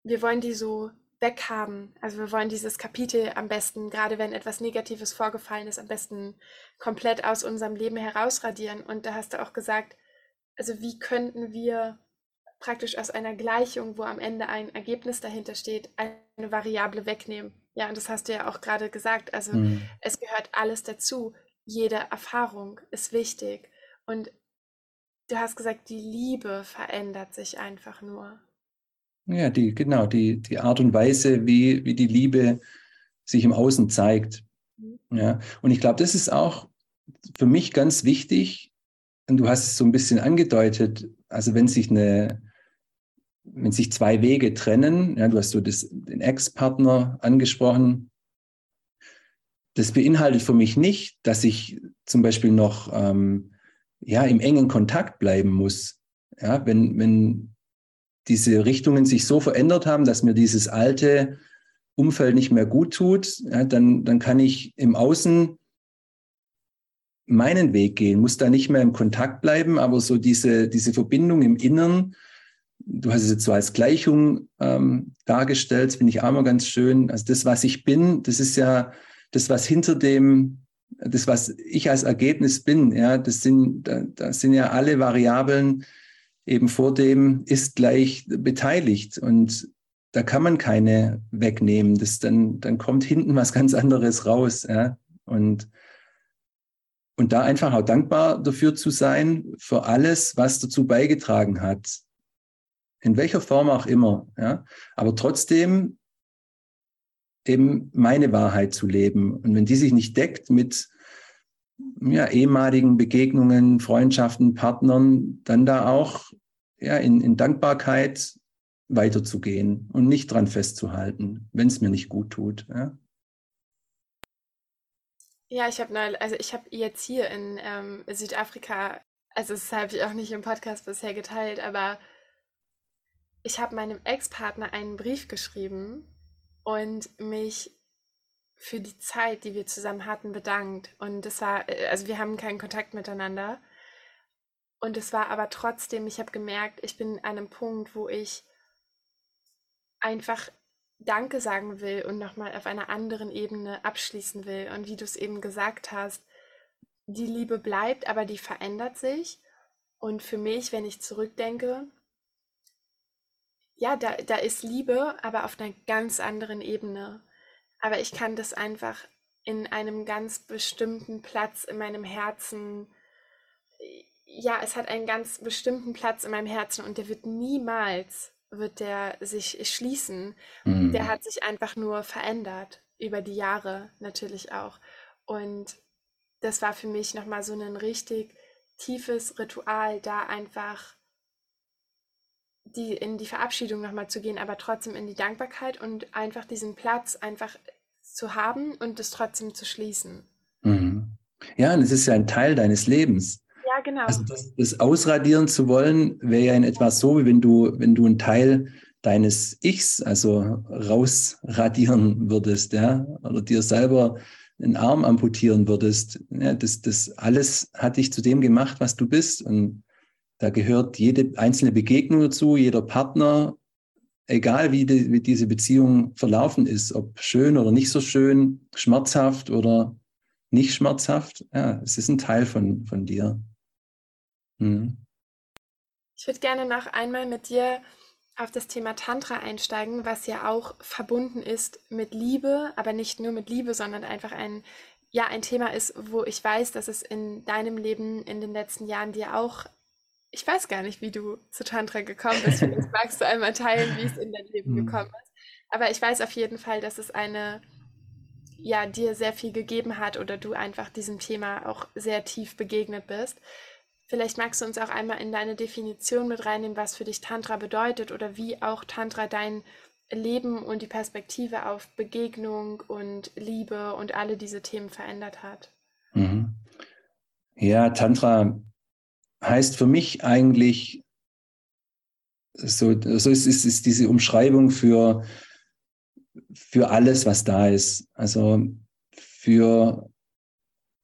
wir wollen die so weghaben. Also wir wollen dieses Kapitel am besten, gerade wenn etwas Negatives vorgefallen ist, am besten komplett aus unserem Leben herausradieren. Und da hast du auch gesagt, also wie könnten wir praktisch aus einer Gleichung, wo am Ende ein Ergebnis dahinter steht, eine Variable wegnehmen. Ja, und das hast du ja auch gerade gesagt. Also mhm. es gehört alles dazu. Jede Erfahrung ist wichtig. Und du hast gesagt, die Liebe verändert sich einfach nur. Ja, die, genau, die, die Art und Weise, wie, wie die Liebe sich im Außen zeigt. Mhm. Ja, und ich glaube, das ist auch für mich ganz wichtig. Und du hast es so ein bisschen angedeutet. Also wenn sich eine, wenn sich zwei Wege trennen, ja, du hast so das, den Ex-Partner angesprochen, das beinhaltet für mich nicht, dass ich zum Beispiel noch ähm, ja, im engen Kontakt bleiben muss. Ja, wenn, wenn diese Richtungen sich so verändert haben, dass mir dieses alte Umfeld nicht mehr gut tut, ja, dann, dann kann ich im Außen meinen Weg gehen, muss da nicht mehr im Kontakt bleiben, aber so diese, diese Verbindung im Innern, du hast es jetzt so als Gleichung ähm, dargestellt, finde ich auch mal ganz schön. Also das, was ich bin, das ist ja das, was hinter dem, das, was ich als Ergebnis bin, ja, das sind, da, das sind ja alle Variablen eben vor dem ist gleich beteiligt und da kann man keine wegnehmen. Das dann, dann kommt hinten was ganz anderes raus. Ja? Und und da einfach auch dankbar dafür zu sein, für alles, was dazu beigetragen hat. In welcher Form auch immer. Ja? Aber trotzdem eben meine Wahrheit zu leben. Und wenn die sich nicht deckt mit ja, ehemaligen Begegnungen, Freundschaften, Partnern, dann da auch ja, in, in Dankbarkeit weiterzugehen und nicht dran festzuhalten, wenn es mir nicht gut tut. Ja, ja ich habe also ich habe jetzt hier in ähm, Südafrika, also das habe ich auch nicht im Podcast bisher geteilt, aber ich habe meinem Ex-Partner einen Brief geschrieben und mich für die Zeit, die wir zusammen hatten, bedankt. Und es war, äh, also wir haben keinen Kontakt miteinander. Und es war aber trotzdem, ich habe gemerkt, ich bin an einem Punkt, wo ich einfach Danke sagen will und nochmal auf einer anderen Ebene abschließen will. Und wie du es eben gesagt hast, die Liebe bleibt, aber die verändert sich. Und für mich, wenn ich zurückdenke, ja, da, da ist Liebe, aber auf einer ganz anderen Ebene. Aber ich kann das einfach in einem ganz bestimmten Platz in meinem Herzen, ja, es hat einen ganz bestimmten Platz in meinem Herzen und der wird niemals, wird der sich schließen. Mhm. Der hat sich einfach nur verändert, über die Jahre natürlich auch. Und das war für mich nochmal so ein richtig tiefes Ritual, da einfach die, in die Verabschiedung nochmal zu gehen, aber trotzdem in die Dankbarkeit und einfach diesen Platz einfach zu haben und es trotzdem zu schließen. Mhm. Ja, und es ist ja ein Teil deines Lebens. Ja, genau. Also das, das ausradieren zu wollen, wäre ja in etwa so, wie wenn du, wenn du einen Teil deines Ichs, also rausradieren würdest, ja, oder dir selber einen Arm amputieren würdest. Ja, das, das alles hat dich zu dem gemacht, was du bist. Und da gehört jede einzelne Begegnung dazu, jeder Partner, egal wie, die, wie diese Beziehung verlaufen ist, ob schön oder nicht so schön, schmerzhaft oder nicht schmerzhaft, ja, es ist ein Teil von, von dir. Mhm. Ich würde gerne noch einmal mit dir auf das Thema Tantra einsteigen, was ja auch verbunden ist mit Liebe, aber nicht nur mit Liebe, sondern einfach ein ja ein Thema ist, wo ich weiß, dass es in deinem Leben in den letzten Jahren dir auch ich weiß gar nicht, wie du zu Tantra gekommen bist. Vielleicht (laughs) magst du einmal teilen, wie es in dein Leben mhm. gekommen ist. Aber ich weiß auf jeden Fall, dass es eine, ja, dir sehr viel gegeben hat oder du einfach diesem Thema auch sehr tief begegnet bist. Vielleicht magst du uns auch einmal in deine Definition mit reinnehmen, was für dich Tantra bedeutet oder wie auch Tantra dein Leben und die Perspektive auf Begegnung und Liebe und alle diese Themen verändert hat. Mhm. Ja, Tantra heißt für mich eigentlich, so, so ist, ist, ist diese Umschreibung für, für alles, was da ist. Also für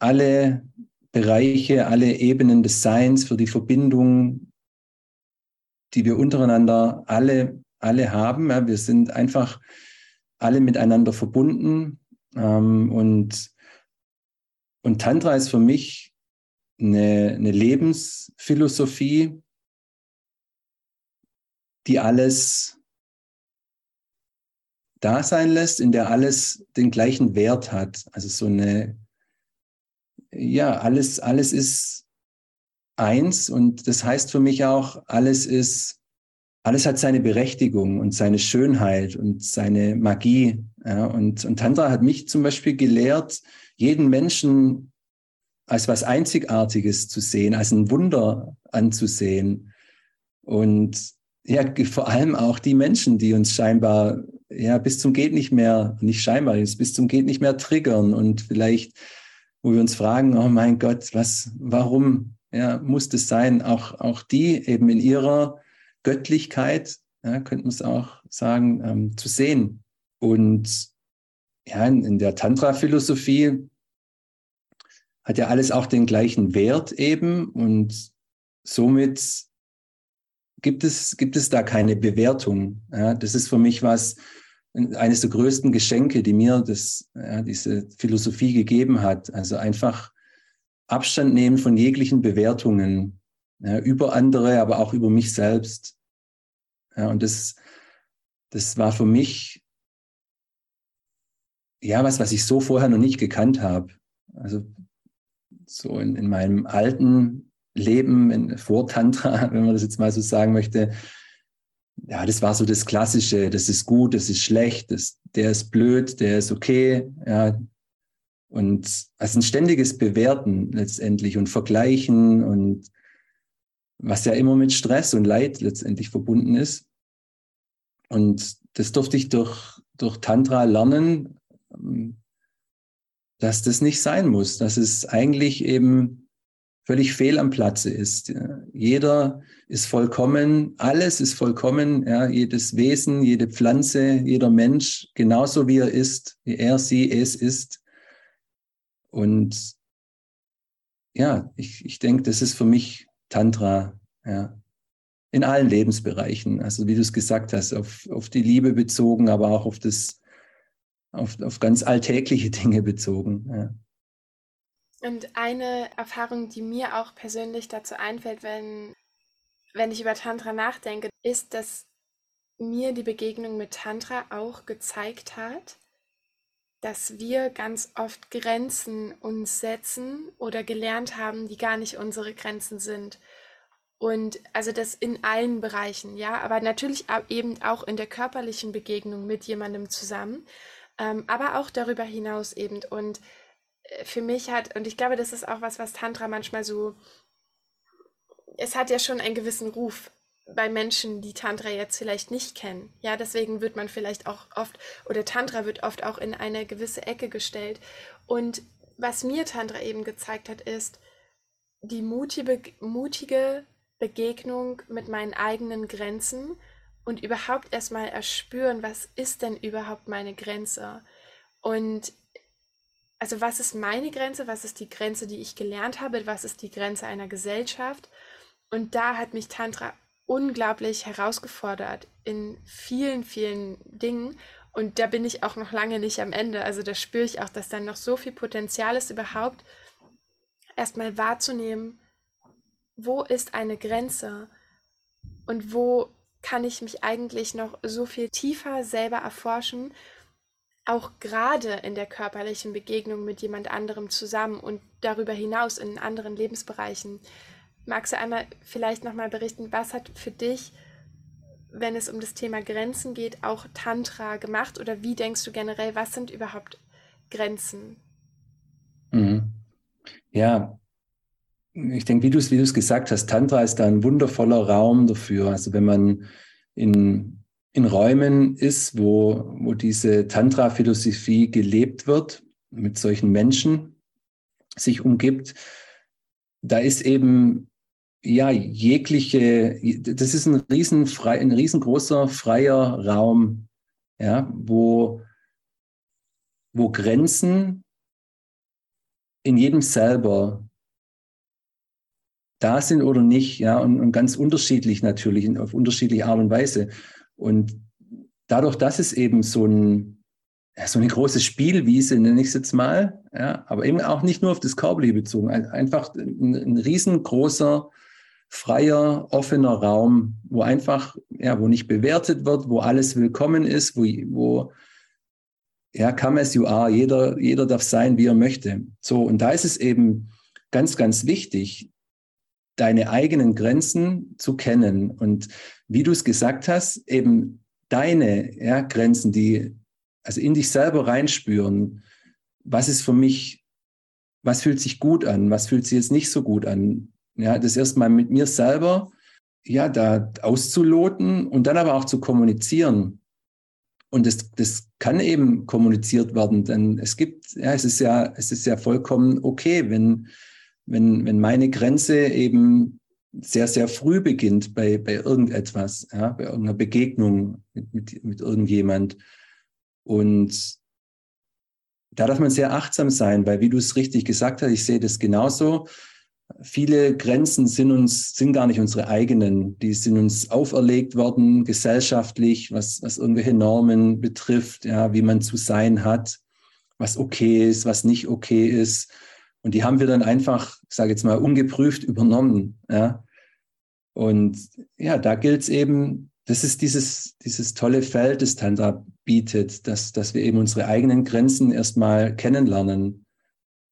alle Bereiche, alle Ebenen des Seins, für die Verbindung, die wir untereinander alle, alle haben. Ja, wir sind einfach alle miteinander verbunden. Ähm, und, und Tantra ist für mich eine, eine Lebensphilosophie, die alles da sein lässt, in der alles den gleichen Wert hat. Also so eine, ja, alles, alles ist eins und das heißt für mich auch, alles ist, alles hat seine Berechtigung und seine Schönheit und seine Magie. Ja, und, und Tantra hat mich zum Beispiel gelehrt, jeden Menschen als was Einzigartiges zu sehen, als ein Wunder anzusehen. Und ja, vor allem auch die Menschen, die uns scheinbar ja bis zum geht nicht mehr, nicht scheinbar, bis zum geht nicht mehr triggern und vielleicht, wo wir uns fragen, oh mein Gott, was, warum ja, muss das sein? Auch, auch die eben in ihrer Göttlichkeit, ja, könnte man es auch sagen, ähm, zu sehen. Und ja, in, in der Tantra-Philosophie hat ja alles auch den gleichen Wert eben und somit gibt es, gibt es da keine Bewertung. Ja, das ist für mich was, eines der größten Geschenke, die mir das, ja, diese Philosophie gegeben hat. Also einfach Abstand nehmen von jeglichen Bewertungen ja, über andere, aber auch über mich selbst. Ja, und das, das war für mich ja was, was ich so vorher noch nicht gekannt habe. Also so in, in meinem alten Leben in, vor Tantra, (laughs) wenn man das jetzt mal so sagen möchte, ja, das war so das Klassische, das ist gut, das ist schlecht, das, der ist blöd, der ist okay, ja. Und also ein ständiges Bewerten letztendlich und Vergleichen und was ja immer mit Stress und Leid letztendlich verbunden ist. Und das durfte ich durch, durch Tantra lernen, dass das nicht sein muss, dass es eigentlich eben völlig fehl am Platze ist. Jeder ist vollkommen, alles ist vollkommen, ja, jedes Wesen, jede Pflanze, jeder Mensch, genauso wie er ist, wie er, sie, es ist. Und ja, ich, ich denke, das ist für mich Tantra, ja, in allen Lebensbereichen. Also wie du es gesagt hast, auf, auf die Liebe bezogen, aber auch auf das, auf, auf ganz alltägliche Dinge bezogen. Ja. Und eine Erfahrung, die mir auch persönlich dazu einfällt, wenn, wenn ich über Tantra nachdenke, ist, dass mir die Begegnung mit Tantra auch gezeigt hat, dass wir ganz oft Grenzen uns setzen oder gelernt haben, die gar nicht unsere Grenzen sind. Und also das in allen Bereichen, ja, aber natürlich eben auch in der körperlichen Begegnung mit jemandem zusammen, ähm, aber auch darüber hinaus eben. Und äh, für mich hat, und ich glaube, das ist auch was, was Tantra manchmal so, es hat ja schon einen gewissen Ruf bei Menschen, die Tantra jetzt vielleicht nicht kennen. Ja, deswegen wird man vielleicht auch oft, oder Tantra wird oft auch in eine gewisse Ecke gestellt. Und was mir Tantra eben gezeigt hat, ist die mutige, mutige Begegnung mit meinen eigenen Grenzen und überhaupt erstmal erspüren, was ist denn überhaupt meine Grenze? Und also was ist meine Grenze, was ist die Grenze, die ich gelernt habe, was ist die Grenze einer Gesellschaft? Und da hat mich Tantra unglaublich herausgefordert in vielen, vielen Dingen. Und da bin ich auch noch lange nicht am Ende. Also da spüre ich auch, dass dann noch so viel Potenzial ist, überhaupt erstmal wahrzunehmen, wo ist eine Grenze und wo kann ich mich eigentlich noch so viel tiefer selber erforschen, auch gerade in der körperlichen Begegnung mit jemand anderem zusammen und darüber hinaus in anderen Lebensbereichen. Magst du einmal vielleicht nochmal berichten, was hat für dich, wenn es um das Thema Grenzen geht, auch Tantra gemacht oder wie denkst du generell, was sind überhaupt Grenzen? Mhm. Ja, ich denke, wie du es wie gesagt hast, Tantra ist da ein wundervoller Raum dafür. Also wenn man in, in Räumen ist, wo, wo diese Tantra-Philosophie gelebt wird, mit solchen Menschen sich umgibt, da ist eben ja jegliche, das ist ein riesen ein riesengroßer freier Raum, ja, wo, wo Grenzen in jedem selber da sind oder nicht, ja, und, und ganz unterschiedlich natürlich, auf unterschiedliche Art und Weise. Und dadurch, dass es eben so, ein, so eine große Spielwiese, nenne ich es jetzt mal, ja, aber eben auch nicht nur auf das Körperliche bezogen, einfach ein, ein riesengroßer, freier, offener Raum, wo einfach, ja, wo nicht bewertet wird, wo alles willkommen ist, wo, wo ja, come as you are, jeder, jeder darf sein, wie er möchte. So, und da ist es eben ganz, ganz wichtig, deine eigenen Grenzen zu kennen. Und wie du es gesagt hast, eben deine ja, Grenzen, die also in dich selber reinspüren, was ist für mich, was fühlt sich gut an, was fühlt sich jetzt nicht so gut an. Ja, das erstmal mit mir selber, ja, da auszuloten und dann aber auch zu kommunizieren. Und das, das kann eben kommuniziert werden, denn es gibt, ja, es ist ja, es ist ja vollkommen okay, wenn, wenn, wenn meine Grenze eben sehr, sehr früh beginnt bei, bei irgendetwas, ja, bei irgendeiner Begegnung mit, mit, mit irgendjemand. Und da darf man sehr achtsam sein, weil wie du es richtig gesagt hast, ich sehe das genauso. Viele Grenzen sind uns, sind gar nicht unsere eigenen. Die sind uns auferlegt worden, gesellschaftlich, was, was irgendwelche Normen betrifft, ja, wie man zu sein hat, was okay ist, was nicht okay ist. Und die haben wir dann einfach, ich sage jetzt mal, ungeprüft übernommen. Ja? Und ja, da gilt es eben, das ist dieses, dieses tolle Feld, das Tantra bietet, dass, dass wir eben unsere eigenen Grenzen erstmal kennenlernen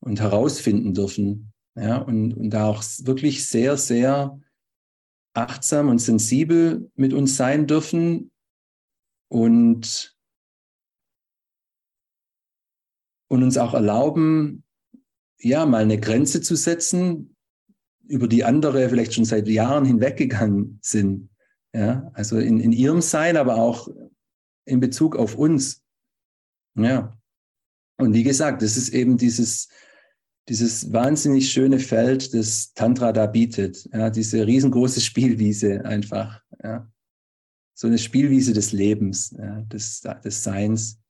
und herausfinden dürfen. Ja, und, und da auch wirklich sehr, sehr achtsam und sensibel mit uns sein dürfen und, und uns auch erlauben, ja, mal eine Grenze zu setzen, über die andere vielleicht schon seit Jahren hinweggegangen sind. Ja, also in, in ihrem Sein, aber auch in Bezug auf uns. Ja. Und wie gesagt, das ist eben dieses, dieses wahnsinnig schöne Feld, das Tantra da bietet. Ja, diese riesengroße Spielwiese einfach. Ja. So eine Spielwiese des Lebens, ja, des, des Seins.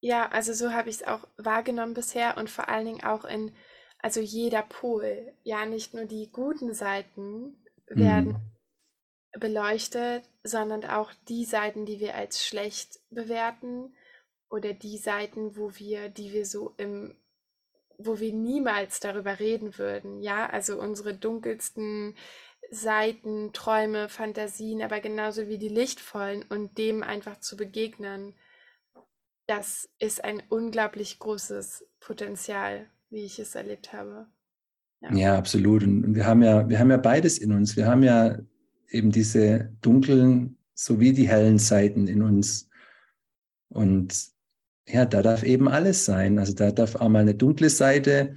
Ja, also so habe ich es auch wahrgenommen bisher und vor allen Dingen auch in, also jeder Pol, ja, nicht nur die guten Seiten werden mhm. beleuchtet, sondern auch die Seiten, die wir als schlecht bewerten oder die Seiten, wo wir, die wir so im wo wir niemals darüber reden würden, ja, also unsere dunkelsten Seiten, Träume, Fantasien, aber genauso wie die lichtvollen und dem einfach zu begegnen, das ist ein unglaublich großes Potenzial, wie ich es erlebt habe. Ja, ja absolut. Und wir haben ja, wir haben ja beides in uns. Wir haben ja eben diese dunklen sowie die hellen Seiten in uns. Und ja, da darf eben alles sein. Also da darf auch mal eine dunkle Seite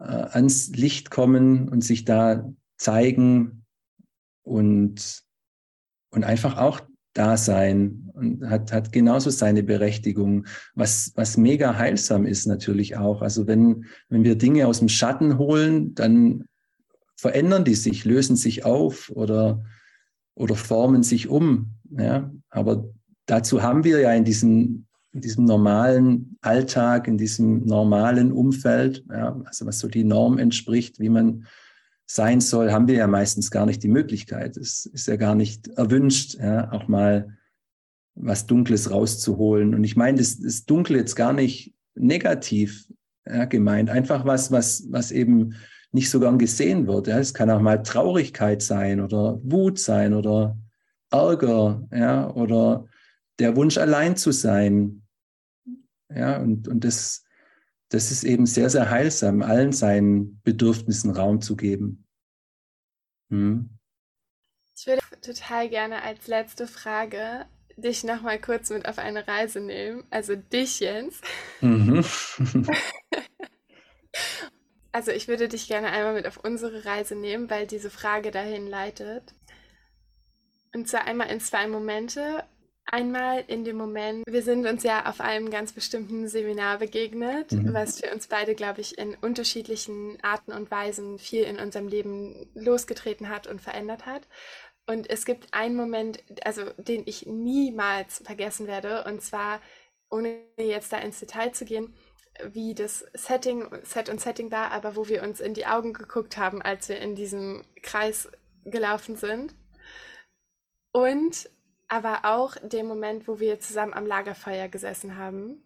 äh, ans Licht kommen und sich da zeigen und, und einfach auch da sein und hat, hat genauso seine Berechtigung, was, was mega heilsam ist natürlich auch. Also wenn, wenn wir Dinge aus dem Schatten holen, dann verändern die sich, lösen sich auf oder, oder formen sich um. Ja? Aber dazu haben wir ja in diesem in diesem normalen Alltag, in diesem normalen Umfeld, ja, also was so die Norm entspricht, wie man sein soll, haben wir ja meistens gar nicht die Möglichkeit. Es ist ja gar nicht erwünscht, ja, auch mal was Dunkles rauszuholen. Und ich meine, das, das Dunkle jetzt gar nicht negativ ja, gemeint, einfach was, was, was eben nicht so gern gesehen wird. Ja. Es kann auch mal Traurigkeit sein oder Wut sein oder Ärger, ja, oder der Wunsch allein zu sein, ja, und, und das, das ist eben sehr, sehr heilsam, allen seinen Bedürfnissen Raum zu geben. Hm. Ich würde total gerne als letzte Frage dich nochmal kurz mit auf eine Reise nehmen. Also dich, Jens. Mhm. (laughs) also ich würde dich gerne einmal mit auf unsere Reise nehmen, weil diese Frage dahin leitet. Und zwar einmal in zwei Momente. Einmal in dem Moment, wir sind uns ja auf einem ganz bestimmten Seminar begegnet, mhm. was für uns beide, glaube ich, in unterschiedlichen Arten und Weisen viel in unserem Leben losgetreten hat und verändert hat. Und es gibt einen Moment, also den ich niemals vergessen werde, und zwar, ohne jetzt da ins Detail zu gehen, wie das Setting, Set und Setting war, aber wo wir uns in die Augen geguckt haben, als wir in diesem Kreis gelaufen sind. Und aber auch den Moment, wo wir zusammen am Lagerfeuer gesessen haben.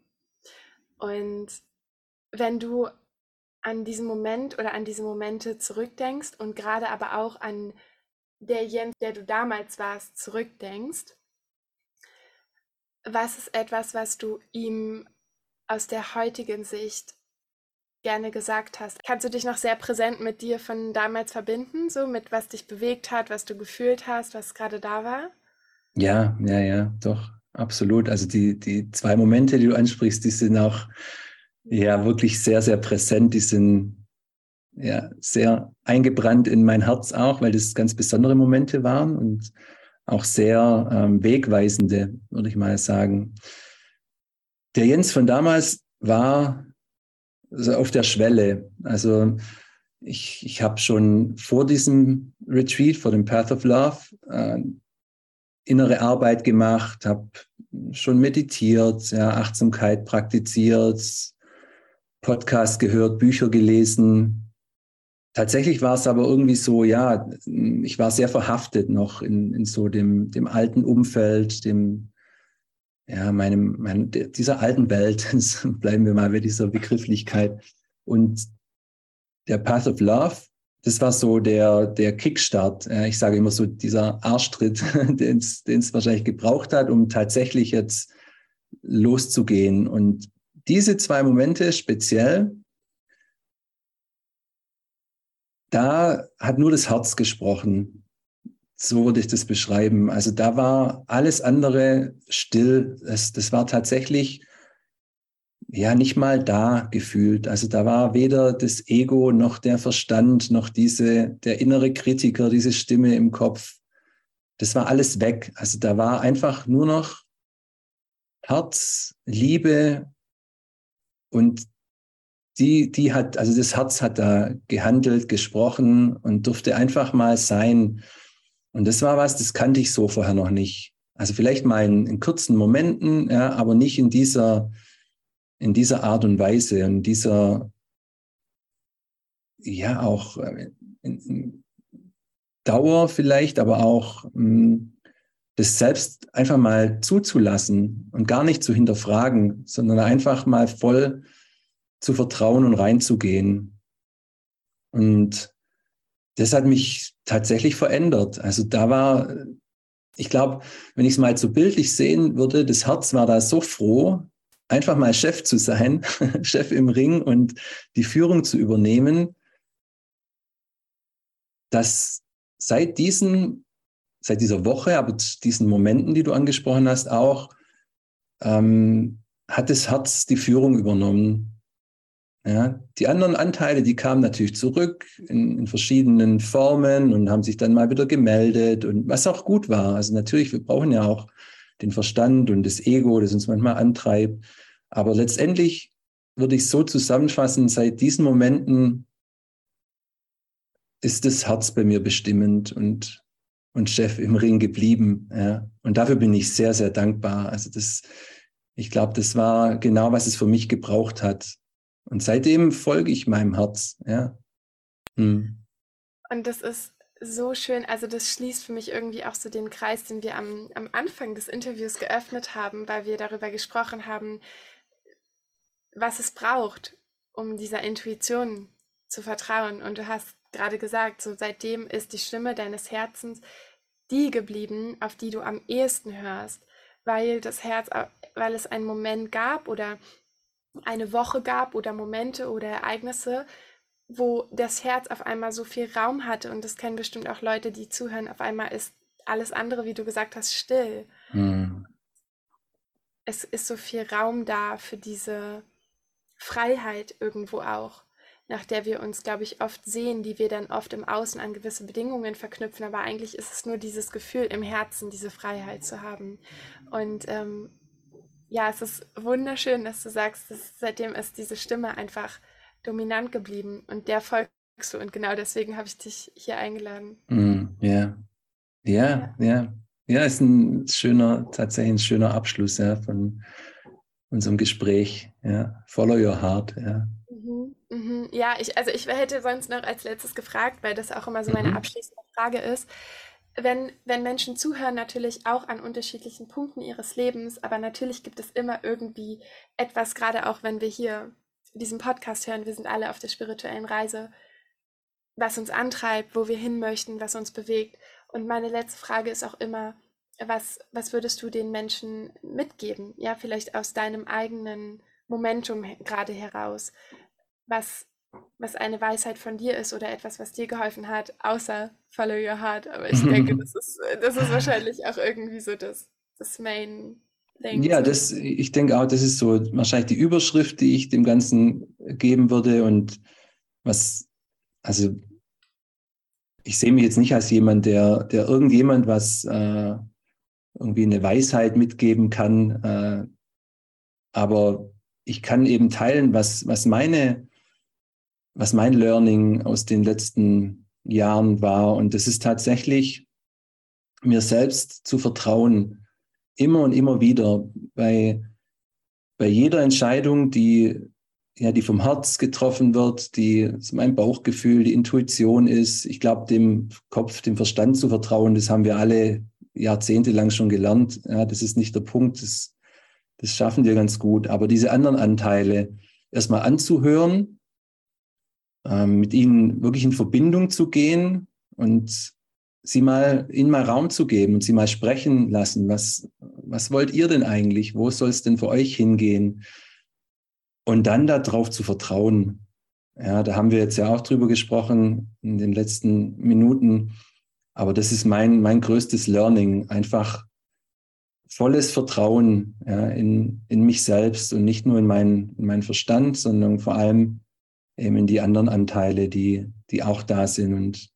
Und wenn du an diesen Moment oder an diese Momente zurückdenkst und gerade aber auch an der Jens, der du damals warst, zurückdenkst, was ist etwas, was du ihm aus der heutigen Sicht gerne gesagt hast? Kannst du dich noch sehr präsent mit dir von damals verbinden, so mit was dich bewegt hat, was du gefühlt hast, was gerade da war? Ja, ja, ja, doch, absolut. Also die, die zwei Momente, die du ansprichst, die sind auch ja wirklich sehr, sehr präsent. Die sind ja sehr eingebrannt in mein Herz auch, weil das ganz besondere Momente waren und auch sehr ähm, wegweisende, würde ich mal sagen. Der Jens von damals war also auf der Schwelle. Also ich, ich habe schon vor diesem Retreat, vor dem Path of Love, äh, innere Arbeit gemacht, habe schon meditiert, ja, Achtsamkeit praktiziert, Podcast gehört, Bücher gelesen. Tatsächlich war es aber irgendwie so, ja, ich war sehr verhaftet noch in, in so dem, dem alten Umfeld, dem, ja, meinem, meinem, dieser alten Welt. (laughs) bleiben wir mal bei dieser Begrifflichkeit. Und der Path of Love das war so der, der Kickstart. Ich sage immer so, dieser Arschtritt, (laughs) den es wahrscheinlich gebraucht hat, um tatsächlich jetzt loszugehen. Und diese zwei Momente speziell, da hat nur das Herz gesprochen. So würde ich das beschreiben. Also da war alles andere still. Das, das war tatsächlich ja nicht mal da gefühlt. Also da war weder das Ego noch der Verstand noch diese der innere Kritiker, diese Stimme im Kopf. Das war alles weg. Also da war einfach nur noch Herz, Liebe und die, die hat, also das Herz hat da gehandelt, gesprochen und durfte einfach mal sein. Und das war was, das kannte ich so vorher noch nicht. Also vielleicht mal in, in kurzen Momenten, ja, aber nicht in dieser, in dieser Art und Weise und dieser, ja, auch äh, in, in Dauer vielleicht, aber auch mh, hm, das selbst einfach mal zuzulassen und gar nicht zu hinterfragen, sondern einfach mal voll zu vertrauen und reinzugehen. Und das hat mich tatsächlich verändert. Also da war, ich glaube, wenn ich es mal so bildlich sehen würde, das Herz war da so froh, einfach mal Chef zu sein, (laughs) Chef im Ring und die Führung zu übernehmen, dass seit diesen, seit dieser Woche, aber diesen Momenten, die du angesprochen hast, auch, ähm, hat das Herz die Führung übernommen. Ja, die anderen Anteile, die kamen natürlich zurück in, in, verschiedenen Formen und haben sich dann mal wieder gemeldet und was auch gut war. Also natürlich, wir brauchen ja auch den Verstand und das Ego, das uns manchmal antreibt. Aber letztendlich würde ich so zusammenfassen, seit diesen Momenten ist das Herz bei mir bestimmend und, und Chef im Ring geblieben. Ja. Und dafür bin ich sehr, sehr dankbar. Also das, ich glaube, das war genau, was es für mich gebraucht hat. Und seitdem folge ich meinem Herz. Ja. Hm. Und das ist so schön. Also das schließt für mich irgendwie auch so den Kreis, den wir am, am Anfang des Interviews geöffnet haben, weil wir darüber gesprochen haben, was es braucht, um dieser Intuition zu vertrauen. Und du hast gerade gesagt, so seitdem ist die Stimme deines Herzens die geblieben, auf die du am ehesten hörst, weil das Herz, weil es einen Moment gab oder eine Woche gab oder Momente oder Ereignisse, wo das Herz auf einmal so viel Raum hatte und das kennen bestimmt auch Leute, die zuhören, auf einmal ist alles andere, wie du gesagt hast, still. Mhm. Es ist so viel Raum da für diese Freiheit irgendwo auch, nach der wir uns, glaube ich, oft sehen, die wir dann oft im Außen an gewisse Bedingungen verknüpfen, aber eigentlich ist es nur dieses Gefühl im Herzen, diese Freiheit zu haben. Und ähm, ja, es ist wunderschön, dass du sagst, dass seitdem ist diese Stimme einfach dominant geblieben und der folgst du und genau deswegen habe ich dich hier eingeladen. Mm. Ja, ja, ja. Ja, ist ein schöner, tatsächlich ein schöner Abschluss ja, von unserem Gespräch. Ja. Follow your heart, ja. Mhm, mhm. Ja, ich, also ich hätte sonst noch als letztes gefragt, weil das auch immer so meine mhm. abschließende Frage ist wenn, wenn Menschen zuhören, natürlich auch an unterschiedlichen Punkten ihres Lebens, aber natürlich gibt es immer irgendwie etwas, gerade auch wenn wir hier diesen Podcast hören, wir sind alle auf der spirituellen Reise, was uns antreibt, wo wir hin möchten, was uns bewegt. Und meine letzte Frage ist auch immer, was, was würdest du den Menschen mitgeben? Ja, vielleicht aus deinem eigenen Momentum gerade heraus. Was, was eine Weisheit von dir ist oder etwas, was dir geholfen hat, außer Follow Your Heart. Aber ich denke, (laughs) das ist, das ist wahrscheinlich auch irgendwie so das, das Main Thing. Ja, das, ich denke auch, das ist so wahrscheinlich die Überschrift, die ich dem Ganzen geben würde. Und was, also ich sehe mich jetzt nicht als jemand, der, der irgendjemand was äh, irgendwie eine Weisheit mitgeben kann. Äh, aber ich kann eben teilen, was, was meine was mein Learning aus den letzten Jahren war. Und das ist tatsächlich, mir selbst zu vertrauen, immer und immer wieder bei, bei jeder Entscheidung, die, ja, die vom Herz getroffen wird, die mein Bauchgefühl, die Intuition ist. Ich glaube, dem Kopf, dem Verstand zu vertrauen, das haben wir alle jahrzehntelang schon gelernt. Ja, das ist nicht der Punkt, das, das schaffen wir ganz gut. Aber diese anderen Anteile erstmal anzuhören ähm, mit ihnen wirklich in Verbindung zu gehen und sie mal, ihnen mal Raum zu geben und sie mal sprechen lassen. Was, was wollt ihr denn eigentlich? Wo soll es denn für euch hingehen? Und dann darauf zu vertrauen. Ja, da haben wir jetzt ja auch drüber gesprochen in den letzten Minuten. Aber das ist mein, mein größtes Learning, einfach volles Vertrauen ja, in, in mich selbst und nicht nur in, mein, in meinen Verstand, sondern vor allem eben in die anderen Anteile, die, die auch da sind und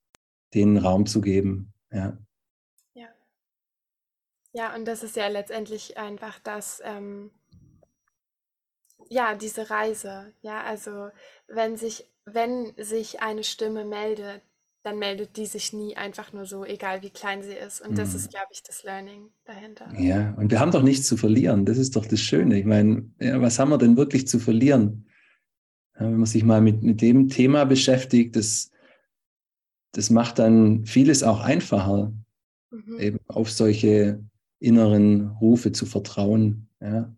denen Raum zu geben. Ja. Ja, ja und das ist ja letztendlich einfach das, ähm, ja, diese Reise. Ja, also wenn sich, wenn sich eine Stimme meldet, dann meldet die sich nie einfach nur so, egal wie klein sie ist. Und das ist, mhm. glaube ich, das Learning dahinter. Ja, und wir haben doch nichts zu verlieren. Das ist doch das Schöne. Ich meine, ja, was haben wir denn wirklich zu verlieren? Ja, wenn man sich mal mit, mit dem Thema beschäftigt, das, das macht dann vieles auch einfacher, mhm. eben auf solche inneren Rufe zu vertrauen. Ja.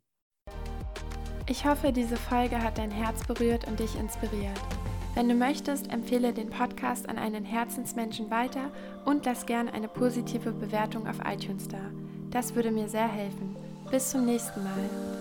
Ich hoffe, diese Folge hat dein Herz berührt und dich inspiriert. Wenn du möchtest, empfehle den Podcast an einen Herzensmenschen weiter und lass gern eine positive Bewertung auf iTunes da. Das würde mir sehr helfen. Bis zum nächsten Mal.